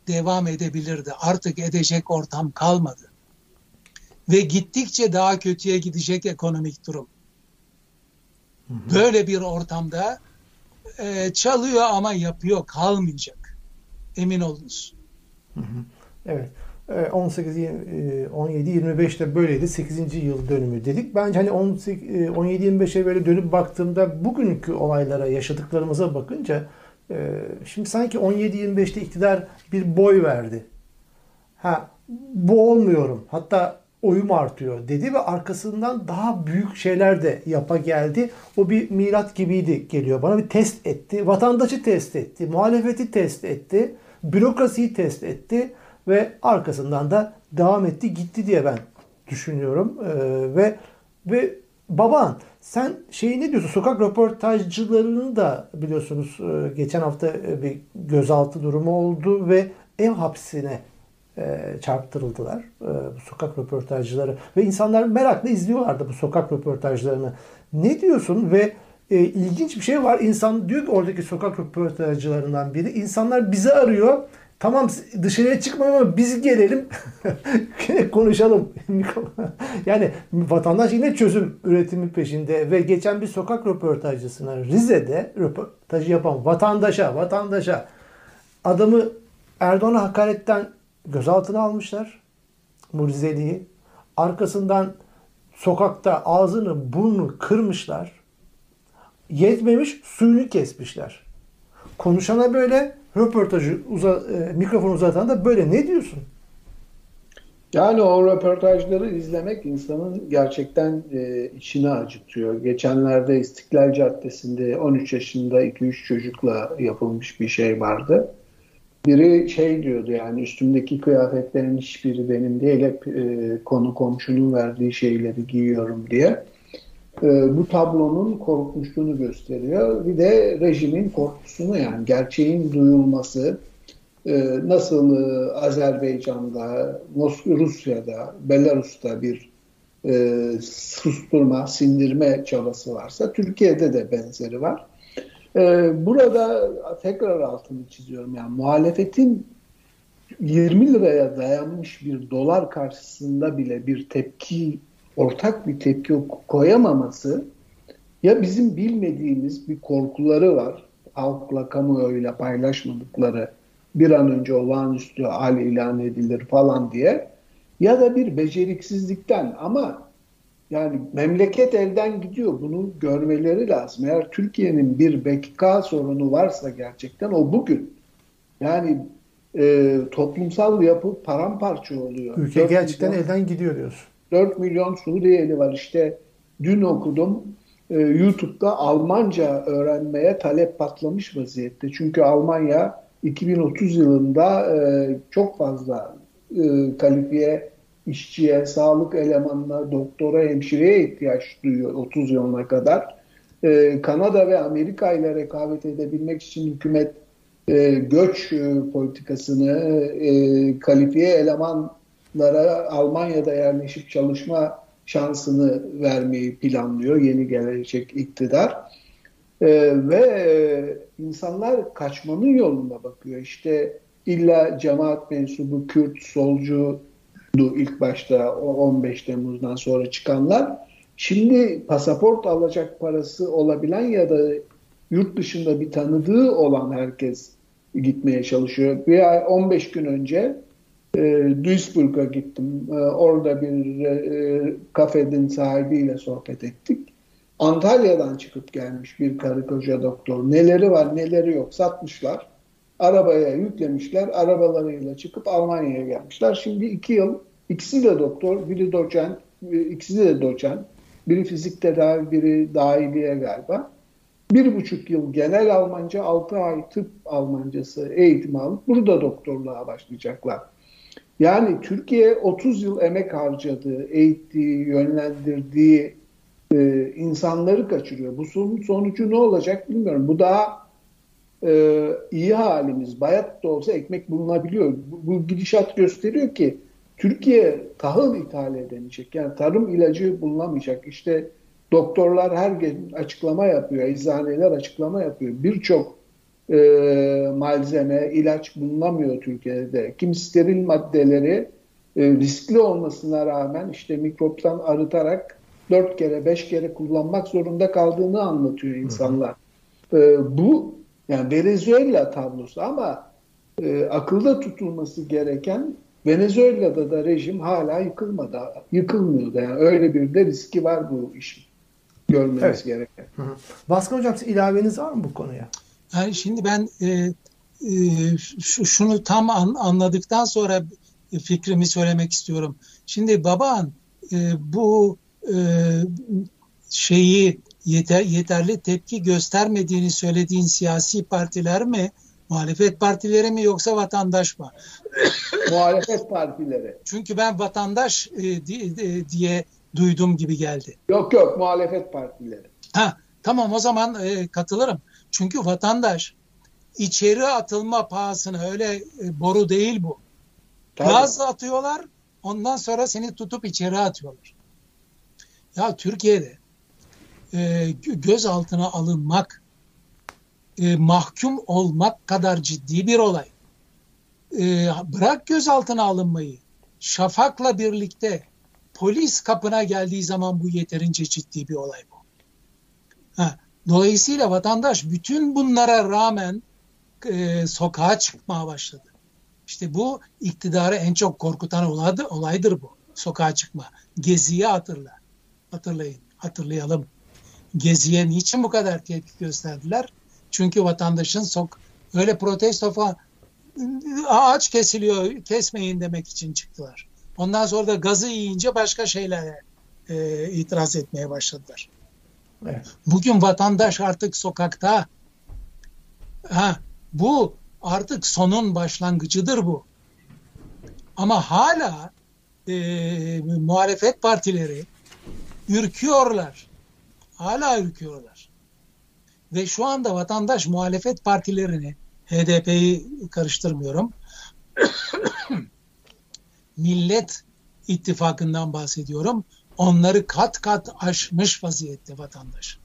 devam edebilirdi. Artık edecek ortam kalmadı. Ve gittikçe daha kötüye gidecek ekonomik durum. Böyle bir ortamda e, çalıyor ama yapıyor kalmayacak. Emin olunuz. Evet. 18 17 25'te böyleydi. 8. yıl dönümü dedik. Bence hani 18 17 25'e böyle dönüp baktığımda bugünkü olaylara, yaşadıklarımıza bakınca e, şimdi sanki 17 25'te iktidar bir boy verdi. Ha bu olmuyorum. Hatta oyum artıyor dedi ve arkasından daha büyük şeyler de yapa geldi. O bir milat gibiydi geliyor. Bana bir test etti. Vatandaşı test etti. Muhalefeti test etti. Bürokrasiyi test etti ve arkasından da devam etti gitti diye ben düşünüyorum. Ee, ve ve baban sen şeyi ne diyorsun? Sokak röportajcılarını da biliyorsunuz e, geçen hafta e, bir gözaltı durumu oldu ve ev hapsine e, çarptırıldılar bu sokak röportajcıları ve insanlar merakla izliyorlardı bu sokak röportajlarını. Ne diyorsun ve e, ilginç bir şey var. İnsan diyor ki oradaki sokak röportajcılarından biri insanlar bizi arıyor Tamam dışarıya çıkmayın ama biz gelelim konuşalım. yani vatandaş yine çözüm üretimi peşinde ve geçen bir sokak röportajcısına Rize'de röportajı yapan vatandaşa vatandaşa adamı Erdoğan'a hakaretten gözaltına almışlar. Bu Rizeli'yi. Arkasından sokakta ağzını burnunu kırmışlar. Yetmemiş suyunu kesmişler. Konuşana böyle röportajı uza, e, mikrofon uzatan da böyle ne diyorsun? Yani o röportajları izlemek insanın gerçekten e, içini acıtıyor. Geçenlerde İstiklal Caddesi'nde 13 yaşında 2-3 çocukla yapılmış bir şey vardı. Biri şey diyordu yani üstümdeki kıyafetlerin hiçbiri benim değil hep e, konu komşunun verdiği şeyleri giyiyorum diye. E, bu tablonun korkmuşluğunu gösteriyor. Bir de rejimin korkusunu yani gerçeğin duyulması e, nasıl e, Azerbaycan'da, Rusya'da, Belarus'ta bir susturma, sindirme çabası varsa Türkiye'de de benzeri var. burada tekrar altını çiziyorum yani muhalefetin 20 liraya dayanmış bir dolar karşısında bile bir tepki ortak bir tepki koyamaması ya bizim bilmediğimiz bir korkuları var. Halkla, kamuoyuyla paylaşmadıkları bir an önce olağanüstü hal ilan edilir falan diye ya da bir beceriksizlikten ama yani memleket elden gidiyor. Bunu görmeleri lazım. Eğer Türkiye'nin bir BKK sorunu varsa gerçekten o bugün. Yani e, toplumsal yapı paramparça oluyor. Ülke gerçekten elden gidiyor diyorsun. 4 milyon Suriyeli var. İşte dün okudum e, YouTube'da Almanca öğrenmeye talep patlamış vaziyette. Çünkü Almanya 2030 yılında e, çok fazla e, kalifiye işçiye, sağlık elemanına, doktora, hemşireye ihtiyaç duyuyor 30 yılına kadar. E, Kanada ve Amerika ile rekabet edebilmek için hükümet e, göç e, politikasını, e, kalifiye eleman lara Almanya'da yerleşip çalışma şansını vermeyi planlıyor yeni gelecek iktidar. Ee, ve e, insanlar kaçmanın yoluna bakıyor. İşte illa cemaat mensubu, Kürt, solcu ilk başta 15 Temmuz'dan sonra çıkanlar. Şimdi pasaport alacak parası olabilen ya da yurt dışında bir tanıdığı olan herkes gitmeye çalışıyor. Bir ay 15 gün önce e, Duisburg'a gittim. E, orada bir e, kafenin sahibiyle sohbet ettik. Antalya'dan çıkıp gelmiş bir karı koca doktor. Neleri var neleri yok satmışlar. Arabaya yüklemişler. Arabalarıyla çıkıp Almanya'ya gelmişler. Şimdi iki yıl ikisi de doktor, biri doçent, ikisi de doçent. Biri fizik tedavi, biri dahiliye galiba. Bir buçuk yıl genel Almanca, altı ay tıp Almancası eğitimi alıp burada doktorluğa başlayacaklar. Yani Türkiye 30 yıl emek harcadığı, eğittiği, yönlendirdiği e, insanları kaçırıyor. Bu sonucu ne olacak bilmiyorum. Bu daha e, iyi halimiz. Bayat da olsa ekmek bulunabiliyor. Bu, bu gidişat gösteriyor ki Türkiye tahıl ithal edemeyecek. Yani tarım ilacı bulunamayacak. İşte doktorlar her gün açıklama yapıyor, eczaneler açıklama yapıyor. Birçok e, malzeme, ilaç bulunamıyor Türkiye'de. Kim steril maddeleri e, riskli olmasına rağmen işte mikroptan arıtarak dört kere, beş kere kullanmak zorunda kaldığını anlatıyor insanlar. E, bu yani Venezuela tablosu ama e, akılda tutulması gereken Venezuela'da da rejim hala yıkılmadı. Yıkılmıyor da yani öyle bir de riski var bu işin. Görmemiz evet. gereken. Hı hı. Baskın Hocam ilaveniz var mı bu konuya? Yani şimdi ben e, e, şu, şunu tam an, anladıktan sonra fikrimi söylemek istiyorum. Şimdi baban e, bu e, şeyi yeter, yeterli tepki göstermediğini söylediğin siyasi partiler mi? Muhalefet partileri mi yoksa vatandaş mı? Muhalefet partileri. Çünkü ben vatandaş e, di, diye duydum gibi geldi. Yok yok muhalefet partileri. Ha tamam o zaman e, katılırım. Çünkü vatandaş içeri atılma pahasına öyle e, boru değil bu. Tabii. Gaz atıyorlar ondan sonra seni tutup içeri atıyorlar. Ya Türkiye'de e, gözaltına alınmak, e, mahkum olmak kadar ciddi bir olay. E, bırak gözaltına alınmayı, şafakla birlikte polis kapına geldiği zaman bu yeterince ciddi bir olay bu. Ha, dolayısıyla vatandaş bütün bunlara rağmen e, sokağa çıkmaya başladı. İşte bu iktidarı en çok korkutan olaydır, olaydır bu. Sokağa çıkma. Geziyi hatırla. Hatırlayın, hatırlayalım. Geziye niçin bu kadar tepki gösterdiler? Çünkü vatandaşın sok öyle protesto falan ağaç kesiliyor kesmeyin demek için çıktılar. Ondan sonra da gazı yiyince başka şeylere e, itiraz etmeye başladılar. Bugün vatandaş artık sokakta ha, bu artık sonun başlangıcıdır bu. Ama hala e, muhalefet partileri ürküyorlar. Hala ürküyorlar. Ve şu anda vatandaş muhalefet partilerini HDP'yi karıştırmıyorum. Millet ittifakından bahsediyorum. Onları kat kat aşmış vaziyette vatandaş.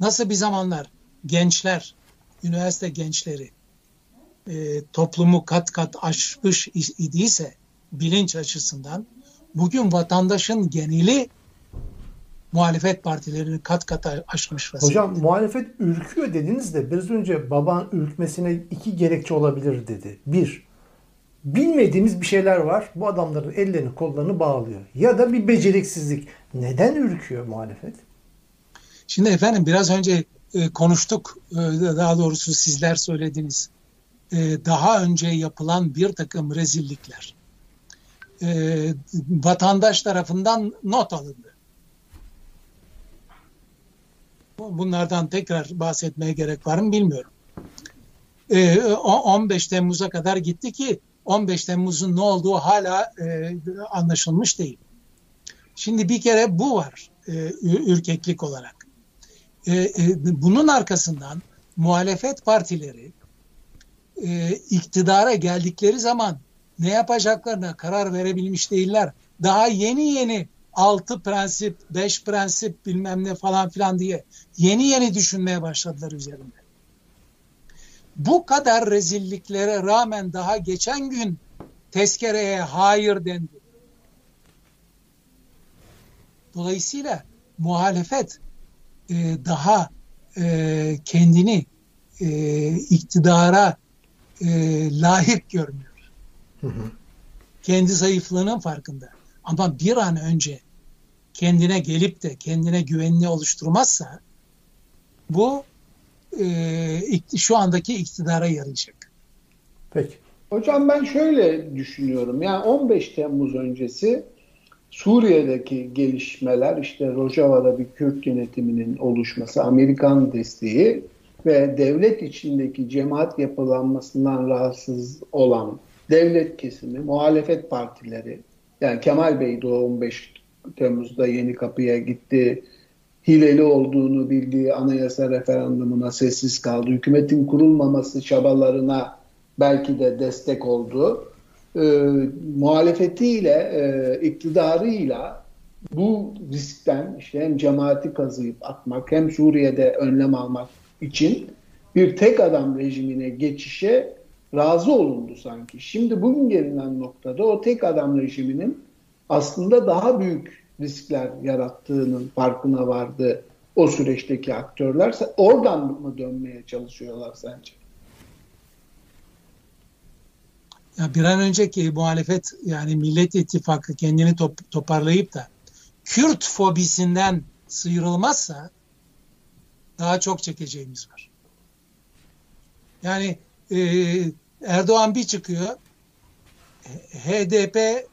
Nasıl bir zamanlar gençler, üniversite gençleri e, toplumu kat kat aşmış idiyse bilinç açısından bugün vatandaşın geneli muhalefet partilerini kat kat aşmış vaziyette. Hocam muhalefet ürküyor dediniz de biraz önce baban ürkmesine iki gerekçe olabilir dedi. Bir, bilmediğimiz bir şeyler var. Bu adamların ellerini kollarını bağlıyor. Ya da bir beceriksizlik. Neden ürküyor muhalefet? Şimdi efendim biraz önce e, konuştuk. E, daha doğrusu sizler söylediniz. E, daha önce yapılan bir takım rezillikler. Vatandaş tarafından not alındı bunlardan tekrar bahsetmeye gerek var mı bilmiyorum. Ee, 15 Temmuz'a kadar gitti ki 15 Temmuz'un ne olduğu hala e, anlaşılmış değil. Şimdi bir kere bu var e, ürkeklik olarak. E, e, bunun arkasından muhalefet partileri e, iktidara geldikleri zaman ne yapacaklarına karar verebilmiş değiller. Daha yeni yeni altı prensip, beş prensip bilmem ne falan filan diye yeni yeni düşünmeye başladılar üzerinde. Bu kadar rezilliklere rağmen daha geçen gün tezkereye hayır dendi. Dolayısıyla muhalefet e, daha e, kendini e, iktidara e, layık görmüyor. Hı hı. Kendi zayıflığının farkında. Ama bir an önce kendine gelip de kendine güvenini oluşturmazsa bu e, şu andaki iktidara yarayacak. Peki. Hocam ben şöyle düşünüyorum. Yani 15 Temmuz öncesi Suriye'deki gelişmeler işte Rojava'da bir Kürt yönetiminin oluşması, Amerikan desteği ve devlet içindeki cemaat yapılanmasından rahatsız olan devlet kesimi, muhalefet partileri yani Kemal Bey de 15 Temmuz'da Yeni Kapı'ya gitti. Hileli olduğunu bildiği anayasa referandumuna sessiz kaldı. Hükümetin kurulmaması çabalarına belki de destek oldu. E, muhalefetiyle, e, iktidarıyla bu riskten işte hem cemaati kazıyıp atmak hem Suriye'de önlem almak için bir tek adam rejimine geçişe razı olundu sanki. Şimdi bugün gelinen noktada o tek adam rejiminin aslında daha büyük riskler yarattığının farkına vardı o süreçteki aktörler. Oradan mı dönmeye çalışıyorlar sence? Ya bir an önceki muhalefet yani Millet İttifakı kendini top, toparlayıp da Kürt fobisinden sıyrılmazsa daha çok çekeceğimiz var. Yani e, Erdoğan bir çıkıyor HDP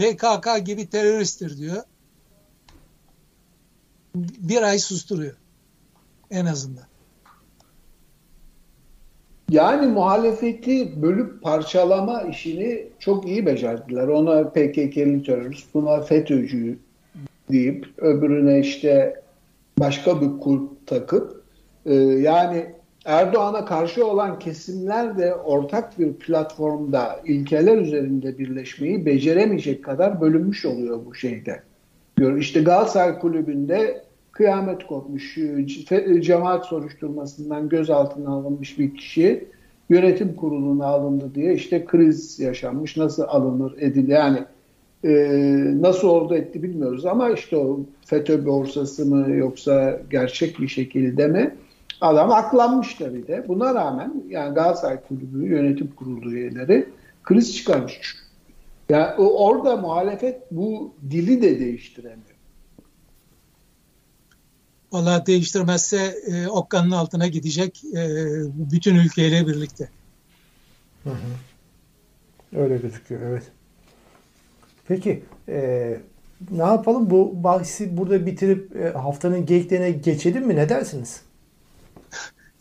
PKK gibi teröristtir diyor. Bir ay susturuyor. En azından. Yani muhalefeti bölüp parçalama işini çok iyi becerdiler. Ona PKK'li terörist, buna FETÖ'cü deyip öbürüne işte başka bir kulp takıp e, yani Erdoğan'a karşı olan kesimler de ortak bir platformda ilkeler üzerinde birleşmeyi beceremeyecek kadar bölünmüş oluyor bu şeyde. İşte Galatasaray Kulübü'nde kıyamet kopmuş, cemaat soruşturmasından gözaltına alınmış bir kişi yönetim kuruluna alındı diye işte kriz yaşanmış. Nasıl alınır, edilir yani e, nasıl oldu etti bilmiyoruz ama işte o FETÖ borsası mı yoksa gerçek bir şekilde mi? Adam aklanmış tabii de. Buna rağmen yani Galatasaray Kulübü yönetim kurulu üyeleri kriz çıkarmış. Yani orada muhalefet bu dili de değiştiremiyor. Valla değiştirmezse e, okkanın altına gidecek e, bütün ülkeyle birlikte. Hı hı. Öyle gözüküyor evet. Peki e, ne yapalım bu bahsi burada bitirip e, haftanın geyiklerine geçelim mi ne dersiniz?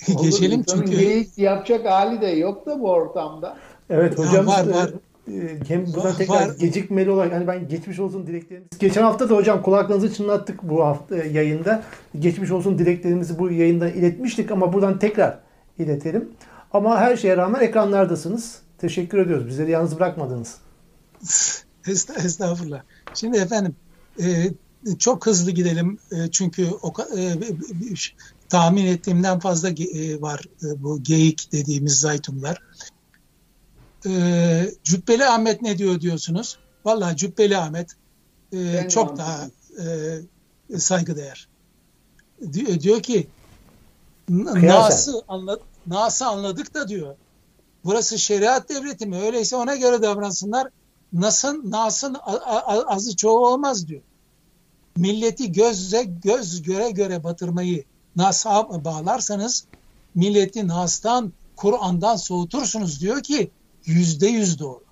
Geçelim çünkü. Geyik yapacak hali de yok da bu ortamda. Evet hocam. var var. E, hem buradan tekrar var. gecikmeli olarak hani ben geçmiş olsun dileklerimizi. Geçen hafta da hocam kulaklarınızı çınlattık bu hafta e, yayında. Geçmiş olsun dileklerimizi bu yayında iletmiştik ama buradan tekrar iletelim. Ama her şeye rağmen ekranlardasınız. Teşekkür ediyoruz. Bizleri yalnız bırakmadınız. Estağfurullah. Şimdi efendim e, çok hızlı gidelim e, çünkü o, e, tahmin ettiğimden fazla e, var e, bu geyik dediğimiz zaytumlar. E, Cübbeli Ahmet ne diyor diyorsunuz? Vallahi Cübbeli Ahmet e, çok daha e, saygıdeğer. Diyor, diyor ki Nas'ı anladık, Nas'ı anladık da diyor. Burası şeriat devleti mi? Öyleyse ona göre davransınlar. Nas'ın Nas'ın azı çoğu olmaz diyor. Milleti gözle göz göre göre batırmayı Nas'a bağlarsanız milleti Nas'tan, Kur'an'dan soğutursunuz diyor ki yüzde yüz doğru.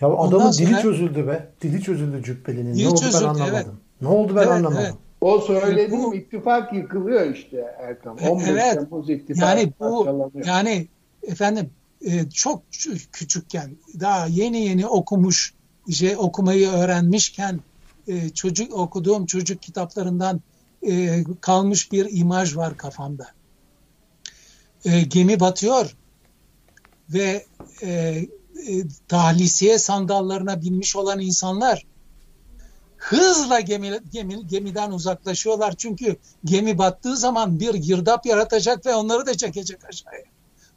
Ya adamın sonra, dili çözüldü be. Dili çözüldü Cübbeli'nin. Ne oldu çözüldü, ben anlamadım. Evet. Ne oldu ben evet, anlamadım. Evet. O söylediğim bu, ittifak yıkılıyor işte Erkan. 15 evet, Temmuz ittifak yani bu yani efendim e, çok küçükken daha yeni yeni okumuş şey okumayı öğrenmişken e, çocuk okuduğum çocuk kitaplarından e, kalmış bir imaj var kafamda. E, gemi batıyor ve e, e, tahlisiye sandallarına binmiş olan insanlar hızla gemi, gemi, gemiden uzaklaşıyorlar. Çünkü gemi battığı zaman bir girdap yaratacak ve onları da çekecek aşağıya.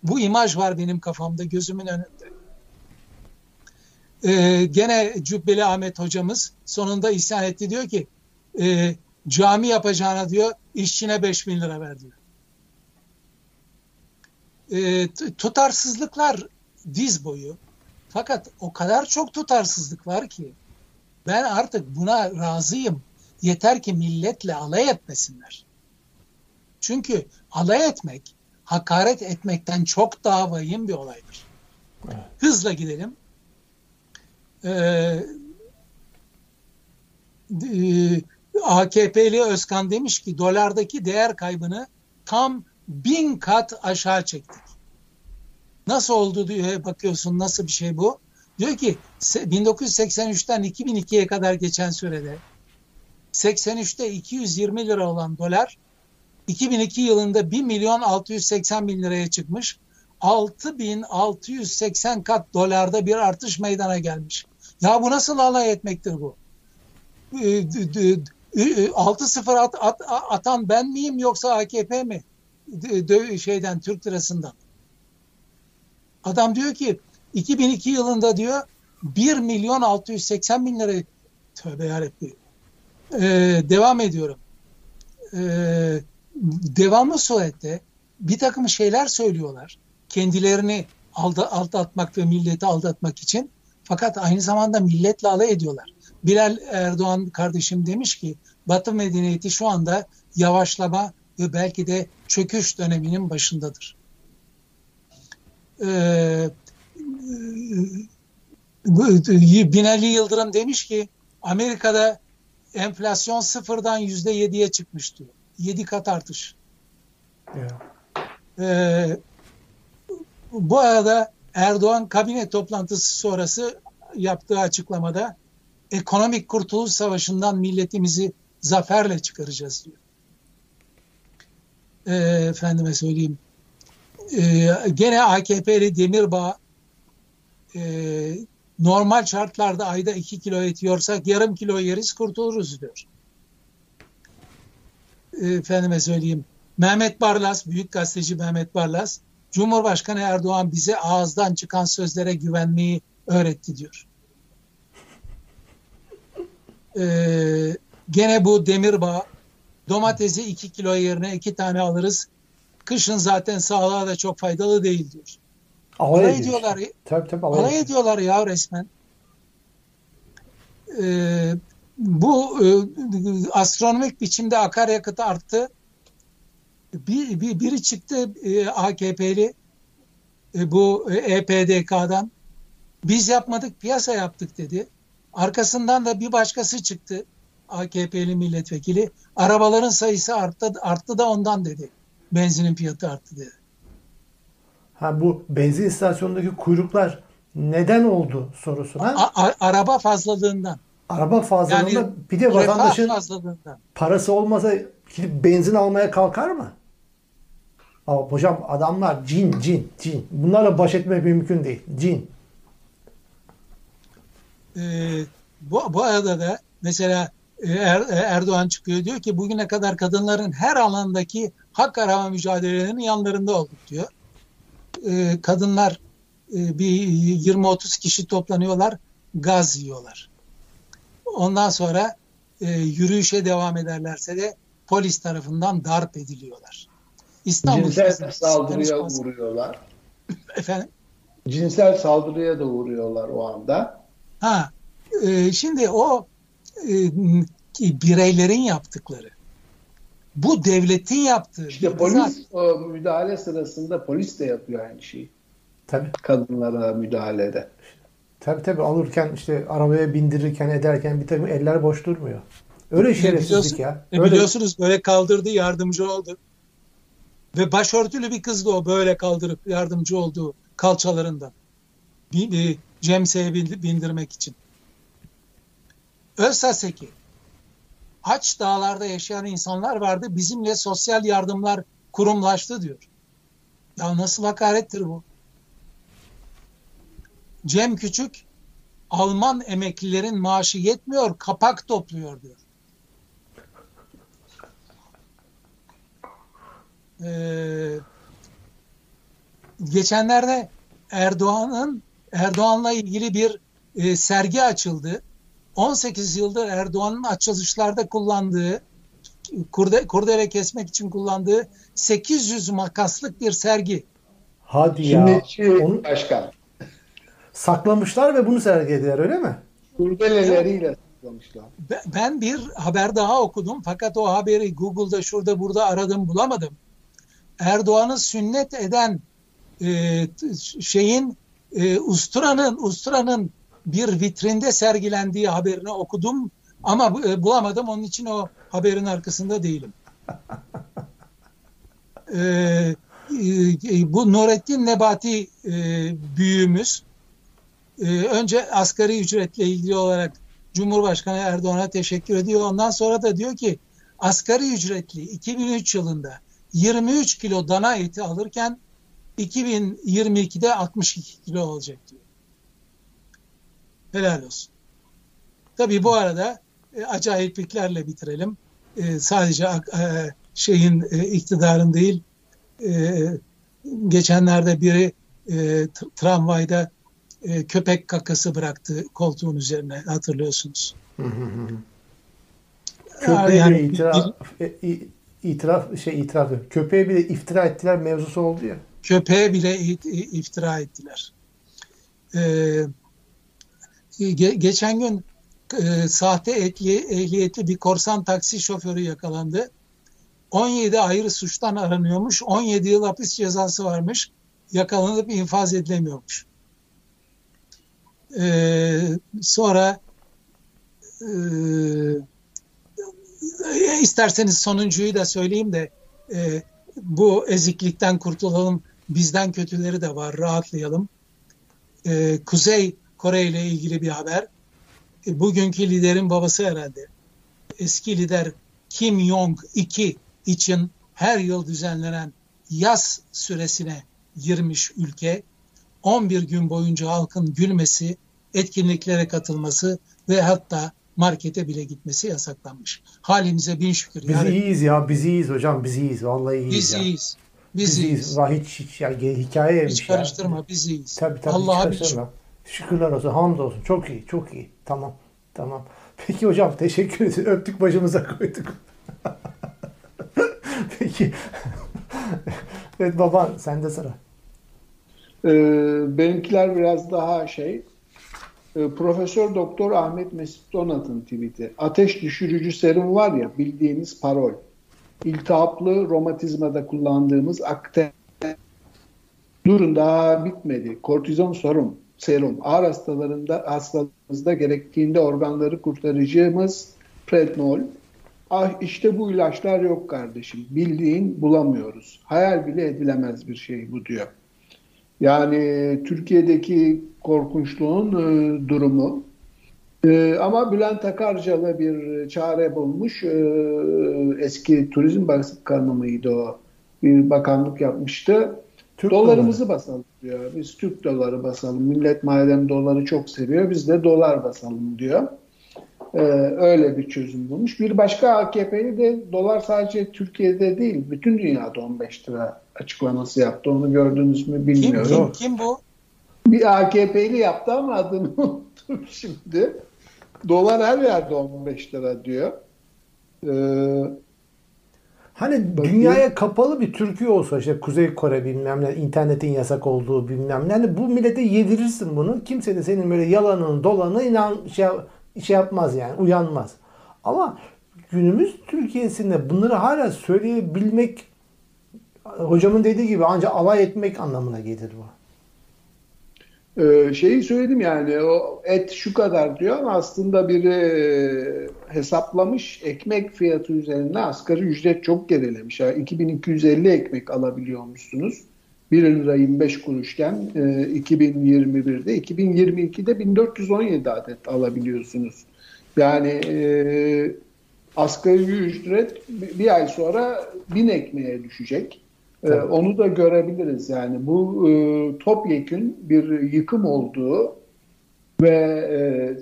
Bu imaj var benim kafamda, gözümün önünde. e, gene Cübbeli Ahmet hocamız sonunda isyan etti diyor ki e, cami yapacağına diyor işçine 5 bin lira ver diyor. E, tutarsızlıklar diz boyu. Fakat o kadar çok tutarsızlık var ki ben artık buna razıyım. Yeter ki milletle alay etmesinler. Çünkü alay etmek, hakaret etmekten çok daha vahim bir olaydır. Evet. Hızla gidelim. Ee, e, AKP'li Özkan demiş ki dolardaki değer kaybını tam bin kat aşağı çektik. Nasıl oldu diye bakıyorsun nasıl bir şey bu? Diyor ki 1983'ten 2002'ye kadar geçen sürede 83'te 220 lira olan dolar 2002 yılında 1 milyon 680 bin liraya çıkmış. 6680 kat dolarda bir artış meydana gelmiş. Ya bu nasıl alay etmektir bu? 6-0 at, at, atan ben miyim yoksa AKP mi? Şeyden Türk lirasından. Adam diyor ki 2002 yılında diyor 1 milyon 680 bin lira tövbe yarabbim. Ee, devam ediyorum. Ee, devamlı surette bir takım şeyler söylüyorlar. Kendilerini alda, aldatmak ve milleti aldatmak için. Fakat aynı zamanda milletle alay ediyorlar. Bilal Erdoğan kardeşim demiş ki Batı medeniyeti şu anda yavaşlama ve belki de çöküş döneminin başındadır. Ee, Binali Yıldırım demiş ki Amerika'da enflasyon sıfırdan yüzde yediye çıkmış diyor. Yedi kat artış. Yeah. Ee, bu arada Erdoğan kabine toplantısı sonrası yaptığı açıklamada ekonomik kurtuluş savaşından milletimizi zaferle çıkaracağız diyor. Ee, efendime söyleyeyim. Ee, gene AKP'li Demirbağ e, normal şartlarda ayda 2 kilo et yarım kilo yeriz kurtuluruz diyor. Efendime söyleyeyim. Mehmet Barlas, büyük gazeteci Mehmet Barlas, Cumhurbaşkanı Erdoğan bize ağızdan çıkan sözlere güvenmeyi öğretti diyor. Ee, gene bu demirbağ domatesi 2 kilo yerine 2 tane alırız. Kışın zaten sağlığa da çok faydalı değil diyor. Alay, alay ediyorlar. Tabii, tabii, alay, alay ediyorlar ya resmen. Ee, bu e, astronomik biçimde akaryakıt arttı. Bir, bir, biri çıktı e, AKP'li e, bu EPDK'dan. Biz yapmadık piyasa yaptık dedi. Arkasından da bir başkası çıktı AKP'li milletvekili. Arabaların sayısı arttı, arttı da ondan dedi. Benzinin fiyatı arttı dedi. Ha bu benzin istasyonundaki kuyruklar neden oldu sorusu. Ha? A- araba fazlalığından. Araba fazlalığından yani, bir de vatandaşın parası olmasa gidip benzin almaya kalkar mı? Aa, hocam adamlar cin cin cin. Bunlarla baş etmek mümkün değil. Cin. Ee, bu, bu arada da mesela er, e, Erdoğan çıkıyor diyor ki bugüne kadar kadınların her alandaki hak arama mücadelelerinin yanlarında olduk diyor. Ee, kadınlar e, bir 20-30 kişi toplanıyorlar, gaz yiyorlar. Ondan sonra e, yürüyüşe devam ederlerse de polis tarafından darp ediliyorlar. İstanbul cinsel saldırıya uğruyorlar. Efendim? Cinsel saldırıya da uğruyorlar o anda. Ha, e, şimdi o e, bireylerin yaptıkları. Bu devletin yaptığı. İşte polis o müdahale sırasında polis de yapıyor aynı şeyi. Tabii. Kadınlara müdahalede. Tabii tabii alırken işte arabaya bindirirken ederken bir takım eller boş durmuyor. Öyle şerefsizlik ya. E Öyle... Biliyorsunuz böyle kaldırdı yardımcı oldu. Ve başörtülü bir kızdı o böyle kaldırıp yardımcı olduğu kalçalarından. Bir, Cemse'ye bindirmek için. Özsaseki aç dağlarda yaşayan insanlar vardı. Bizimle sosyal yardımlar kurumlaştı diyor. Ya nasıl hakarettir bu? Cem Küçük Alman emeklilerin maaşı yetmiyor, kapak topluyor diyor. Ee, geçenlerde Erdoğan'ın Erdoğan'la ilgili bir e, sergi açıldı. 18 yıldır Erdoğan'ın açılışlarda kullandığı kurde, kurdele kesmek için kullandığı 800 makaslık bir sergi. Hadi ya. Onu başkan. Saklamışlar ve bunu sergilediler öyle mi? Kurdeleleriyle saklamışlar. Ben bir haber daha okudum fakat o haberi Google'da şurada burada aradım bulamadım. Erdoğan'ı sünnet eden e, şeyin e, usturanın usturanın bir vitrinde sergilendiği haberini okudum ama e, bulamadım onun için o haberin arkasında değilim. e, e, bu Nurettin Nebati e, büyüğümüz e, önce asgari ücretle ilgili olarak Cumhurbaşkanı Erdoğan'a teşekkür ediyor. Ondan sonra da diyor ki asgari ücretli 2003 yılında 23 kilo dana eti alırken 2022'de 62 kilo olacak diyor. Helal olsun. Tabii bu arada e, acayipliklerle bitirelim. E, sadece e, şeyin e, iktidarın değil e, geçenlerde biri e, tramvayda e, köpek kakası bıraktı koltuğun üzerine hatırlıyorsunuz. Köpeğe yani, itiraf, e, itiraf şey itiraf köpeğe bile iftira ettiler mevzusu oldu ya. Köpeğe bile iftira ettiler. Ee, ge, geçen gün e, sahte ehli, ehliyetli bir korsan taksi şoförü yakalandı. 17 ayrı suçtan aranıyormuş. 17 yıl hapis cezası varmış. Yakalanıp infaz edilemiyormuş. Ee, sonra e, isterseniz sonuncuyu da söyleyeyim de e, bu eziklikten kurtulalım. Bizden kötüleri de var. Rahatlayalım. E, Kuzey Kore ile ilgili bir haber. E, bugünkü liderin babası herhalde. Eski lider Kim Jong-2 için her yıl düzenlenen yaz süresine girmiş ülke 11 gün boyunca halkın gülmesi, etkinliklere katılması ve hatta markete bile gitmesi yasaklanmış. Halimize bin şükür. Biz yani, iyiyiz ya, biz iyiyiz hocam, biz iyiyiz. Vallahi iyiyiz biz ya. iyiyiz. Biz, biz iyiyiz. iyiyiz. Hiç, hiç ya, hikayeymiş hiç karıştırma, ya. biz iyiyiz. Tabii tabii Allah'a hiç karıştırma. Şükürler olsun, hamdolsun. Çok iyi, çok iyi. Tamam, tamam. Peki hocam, teşekkür ederiz. Öptük başımıza koyduk. Peki. evet baban sende sıra. Ee, benimkiler biraz daha şey. Ee, Profesör Doktor Ahmet Mesut Donat'ın tweet'i. Ateş düşürücü serum var ya bildiğiniz parol. İltihaplı romatizmada kullandığımız akte durun daha bitmedi. Kortizon sorun, serum. Ağır hastalarında hastalığımızda gerektiğinde organları kurtarıcımız prednol. Ah işte bu ilaçlar yok kardeşim. Bildiğin bulamıyoruz. Hayal bile edilemez bir şey bu diyor. Yani Türkiye'deki korkunçluğun e, durumu. E, ama Bülent Akarcalı bir çare bulmuş. E, eski Turizm Bakanı mıydı o? Bir bakanlık yapmıştı. Türk Dolarımızı doları. basalım diyor. Biz Türk doları basalım. Millet madem doları çok seviyor biz de dolar basalım diyor. Ee, öyle bir çözüm bulmuş. Bir başka AKP'li de dolar sadece Türkiye'de değil bütün dünyada 15 lira açıklaması yaptı. Onu gördünüz mü bilmiyorum. Kim, kim, kim bu? Bir AKP'li yaptı ama adını unuttum şimdi. Dolar her yerde 15 lira diyor. Ee, Hani dünyaya kapalı bir Türkiye olsa işte Kuzey Kore bilmem ne internetin yasak olduğu bilmem ne. Yani bu millete yedirirsin bunu. Kimse de senin böyle yalanın dolanı inan şey, şey yapmaz yani uyanmaz. Ama günümüz Türkiye'sinde bunları hala söyleyebilmek hocamın dediği gibi ancak alay etmek anlamına gelir bu. Ee, şeyi söyledim yani o et şu kadar diyor ama aslında bir e, hesaplamış ekmek fiyatı üzerinde asgari ücret çok gerilemiş. Yani 2250 ekmek alabiliyormuşsunuz. 1 lira 25 kuruşken e, 2021'de 2022'de 1417 adet alabiliyorsunuz. Yani e, asgari ücret bir ay sonra 1000 ekmeğe düşecek. Ee, onu da görebiliriz yani bu e, topyekün bir yıkım olduğu ve e,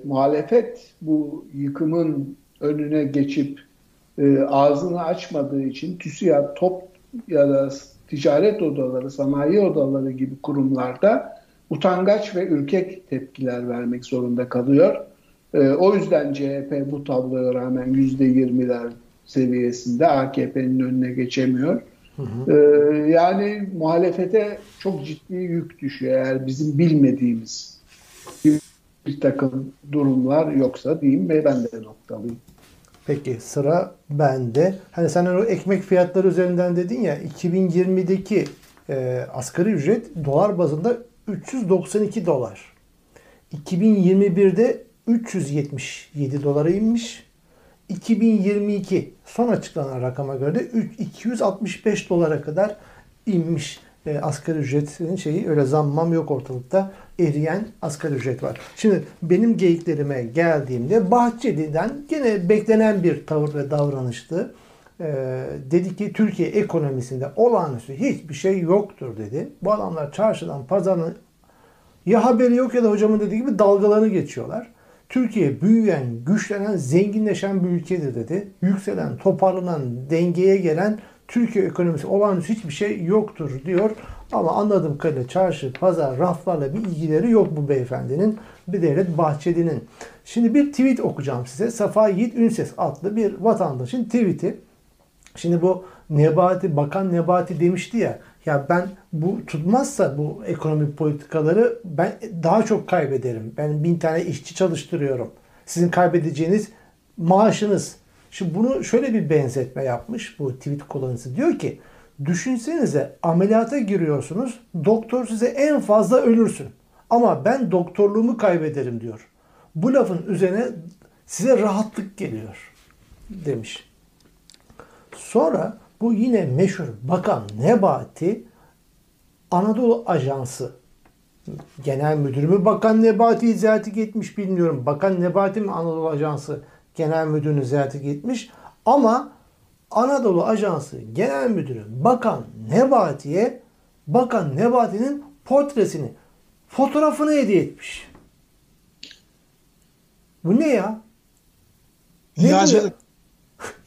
muhalefet bu yıkımın önüne geçip e, ağzını açmadığı için TÜSİAD, TOP ya da ticaret odaları, sanayi odaları gibi kurumlarda utangaç ve ürkek tepkiler vermek zorunda kalıyor. E, o yüzden CHP bu tabloya rağmen %20'ler seviyesinde AKP'nin önüne geçemiyor. Hı hı. E, yani muhalefete çok ciddi yük düşüyor eğer bizim bilmediğimiz bir, bir takım durumlar yoksa diyeyim ve ben de noktalıyım. Peki sıra bende. Hani sen o ekmek fiyatları üzerinden dedin ya 2020'deki e, asgari ücret dolar bazında 392 dolar. 2021'de 377 dolara inmiş. 2022 son açıklanan rakama göre de 265 dolara kadar inmiş e, asgari ücretin şeyi öyle zammam yok ortalıkta eriyen asgari ücret var. Şimdi benim geyiklerime geldiğimde Bahçeli'den gene beklenen bir tavır ve davranıştı. Ee, dedi ki Türkiye ekonomisinde olağanüstü hiçbir şey yoktur dedi. Bu adamlar çarşıdan pazardan ya haberi yok ya da hocamın dediği gibi dalgalarını geçiyorlar. Türkiye büyüyen, güçlenen, zenginleşen bir ülkedir dedi. Yükselen, toparlanan, dengeye gelen Türkiye ekonomisi olağanüstü hiçbir şey yoktur diyor. Ama anladığım kadarıyla çarşı, pazar, raflarla bir ilgileri yok bu beyefendinin. Bir devlet Bahçeli'nin. Şimdi bir tweet okuyacağım size. Safa Yiğit Ünses adlı bir vatandaşın tweet'i. Şimdi bu Nebati, Bakan Nebati demişti ya ya ben bu tutmazsa bu ekonomik politikaları ben daha çok kaybederim. Ben bin tane işçi çalıştırıyorum. Sizin kaybedeceğiniz maaşınız. Şimdi bunu şöyle bir benzetme yapmış bu tweet kullanıcısı. Diyor ki düşünsenize ameliyata giriyorsunuz. Doktor size en fazla ölürsün. Ama ben doktorluğumu kaybederim diyor. Bu lafın üzerine size rahatlık geliyor demiş. Sonra bu yine meşhur Bakan Nebati Anadolu Ajansı Genel Müdürü mü Bakan Nebati'yi ziyaret etmiş bilmiyorum. Bakan Nebati mi Anadolu Ajansı Genel Müdürünü ziyaret etmiş. Ama Anadolu Ajansı Genel Müdürü Bakan Nebati'ye Bakan Nebati'nin portresini, fotoğrafını hediye etmiş. Bu ne ya? Ne Yağcılık.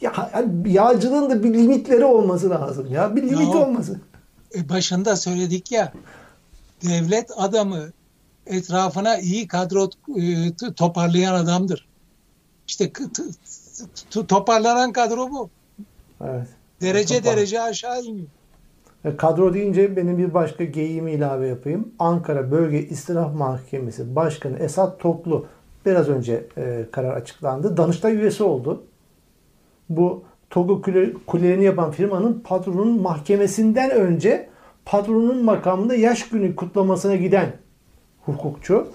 Ya yani yağcılığın da bir limitleri olması lazım ya. Bir limit ya, olması. E başında söyledik ya devlet adamı etrafına iyi kadro e, toparlayan adamdır. İşte toparlanan kadro bu. Evet. Derece Topar. derece aşağı iniyor. E, kadro deyince benim bir başka geyiğimi ilave yapayım. Ankara Bölge İstinaf Mahkemesi Başkanı Esat Toplu biraz önce e, karar açıklandı. Danıştay üyesi oldu bu Togo kulelerini yapan firmanın patronun mahkemesinden önce patronun makamında yaş günü kutlamasına giden hukukçu.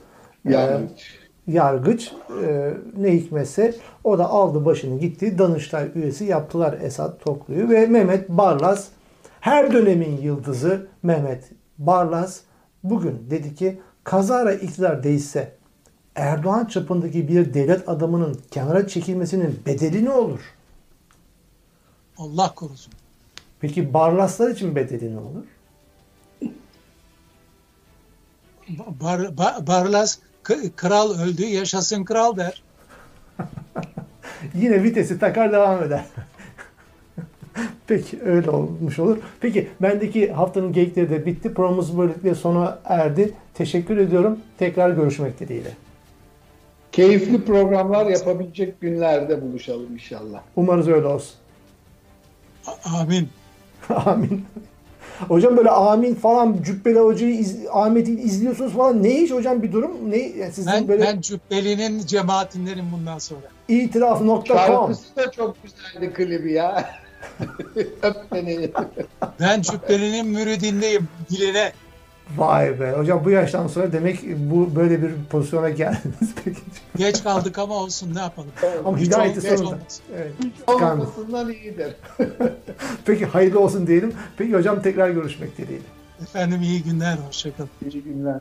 Yargıç. E, yargıç e, ne hikmetse o da aldı başını gitti Danıştay üyesi yaptılar Esat Toklu'yu ve Mehmet Barlas her dönemin yıldızı Mehmet Barlas bugün dedi ki kazara iktidar değilse Erdoğan çapındaki bir devlet adamının kenara çekilmesinin bedeli ne olur? Allah korusun. Peki barlaslar için bedeli ne olur? Bar, bar, barlas kral öldü yaşasın kral der. Yine vitesi takar devam eder. Peki öyle olmuş olur. Peki bendeki haftanın geyikleri de bitti. Programımız böylelikle sona erdi. Teşekkür ediyorum. Tekrar görüşmek dileğiyle. Keyifli programlar yapabilecek günlerde buluşalım inşallah. Umarız öyle olsun. Amin. amin. Hocam böyle amin falan Cübbeli Hoca'yı iz, Ahmet'i izliyorsunuz falan. Ne iş hocam bir durum? Ne yani sizin ben, böyle ben Cübbeli'nin cemaatindenim bundan sonra. İtiraf.com Şarkısı da çok güzeldi klibi ya. Öp beni. ben Cübbeli'nin müridindeyim. Diline. Vay be. Hocam bu yaştan sonra demek bu böyle bir pozisyona geldiniz. Peki. Geç kaldık ama olsun ne yapalım. Ama hidayeti sonunda. Evet. Olmasından iyidir. Peki hayırlı olsun diyelim. Peki hocam tekrar görüşmek dileğiyle. Efendim iyi günler. Hoşçakalın. İyi günler.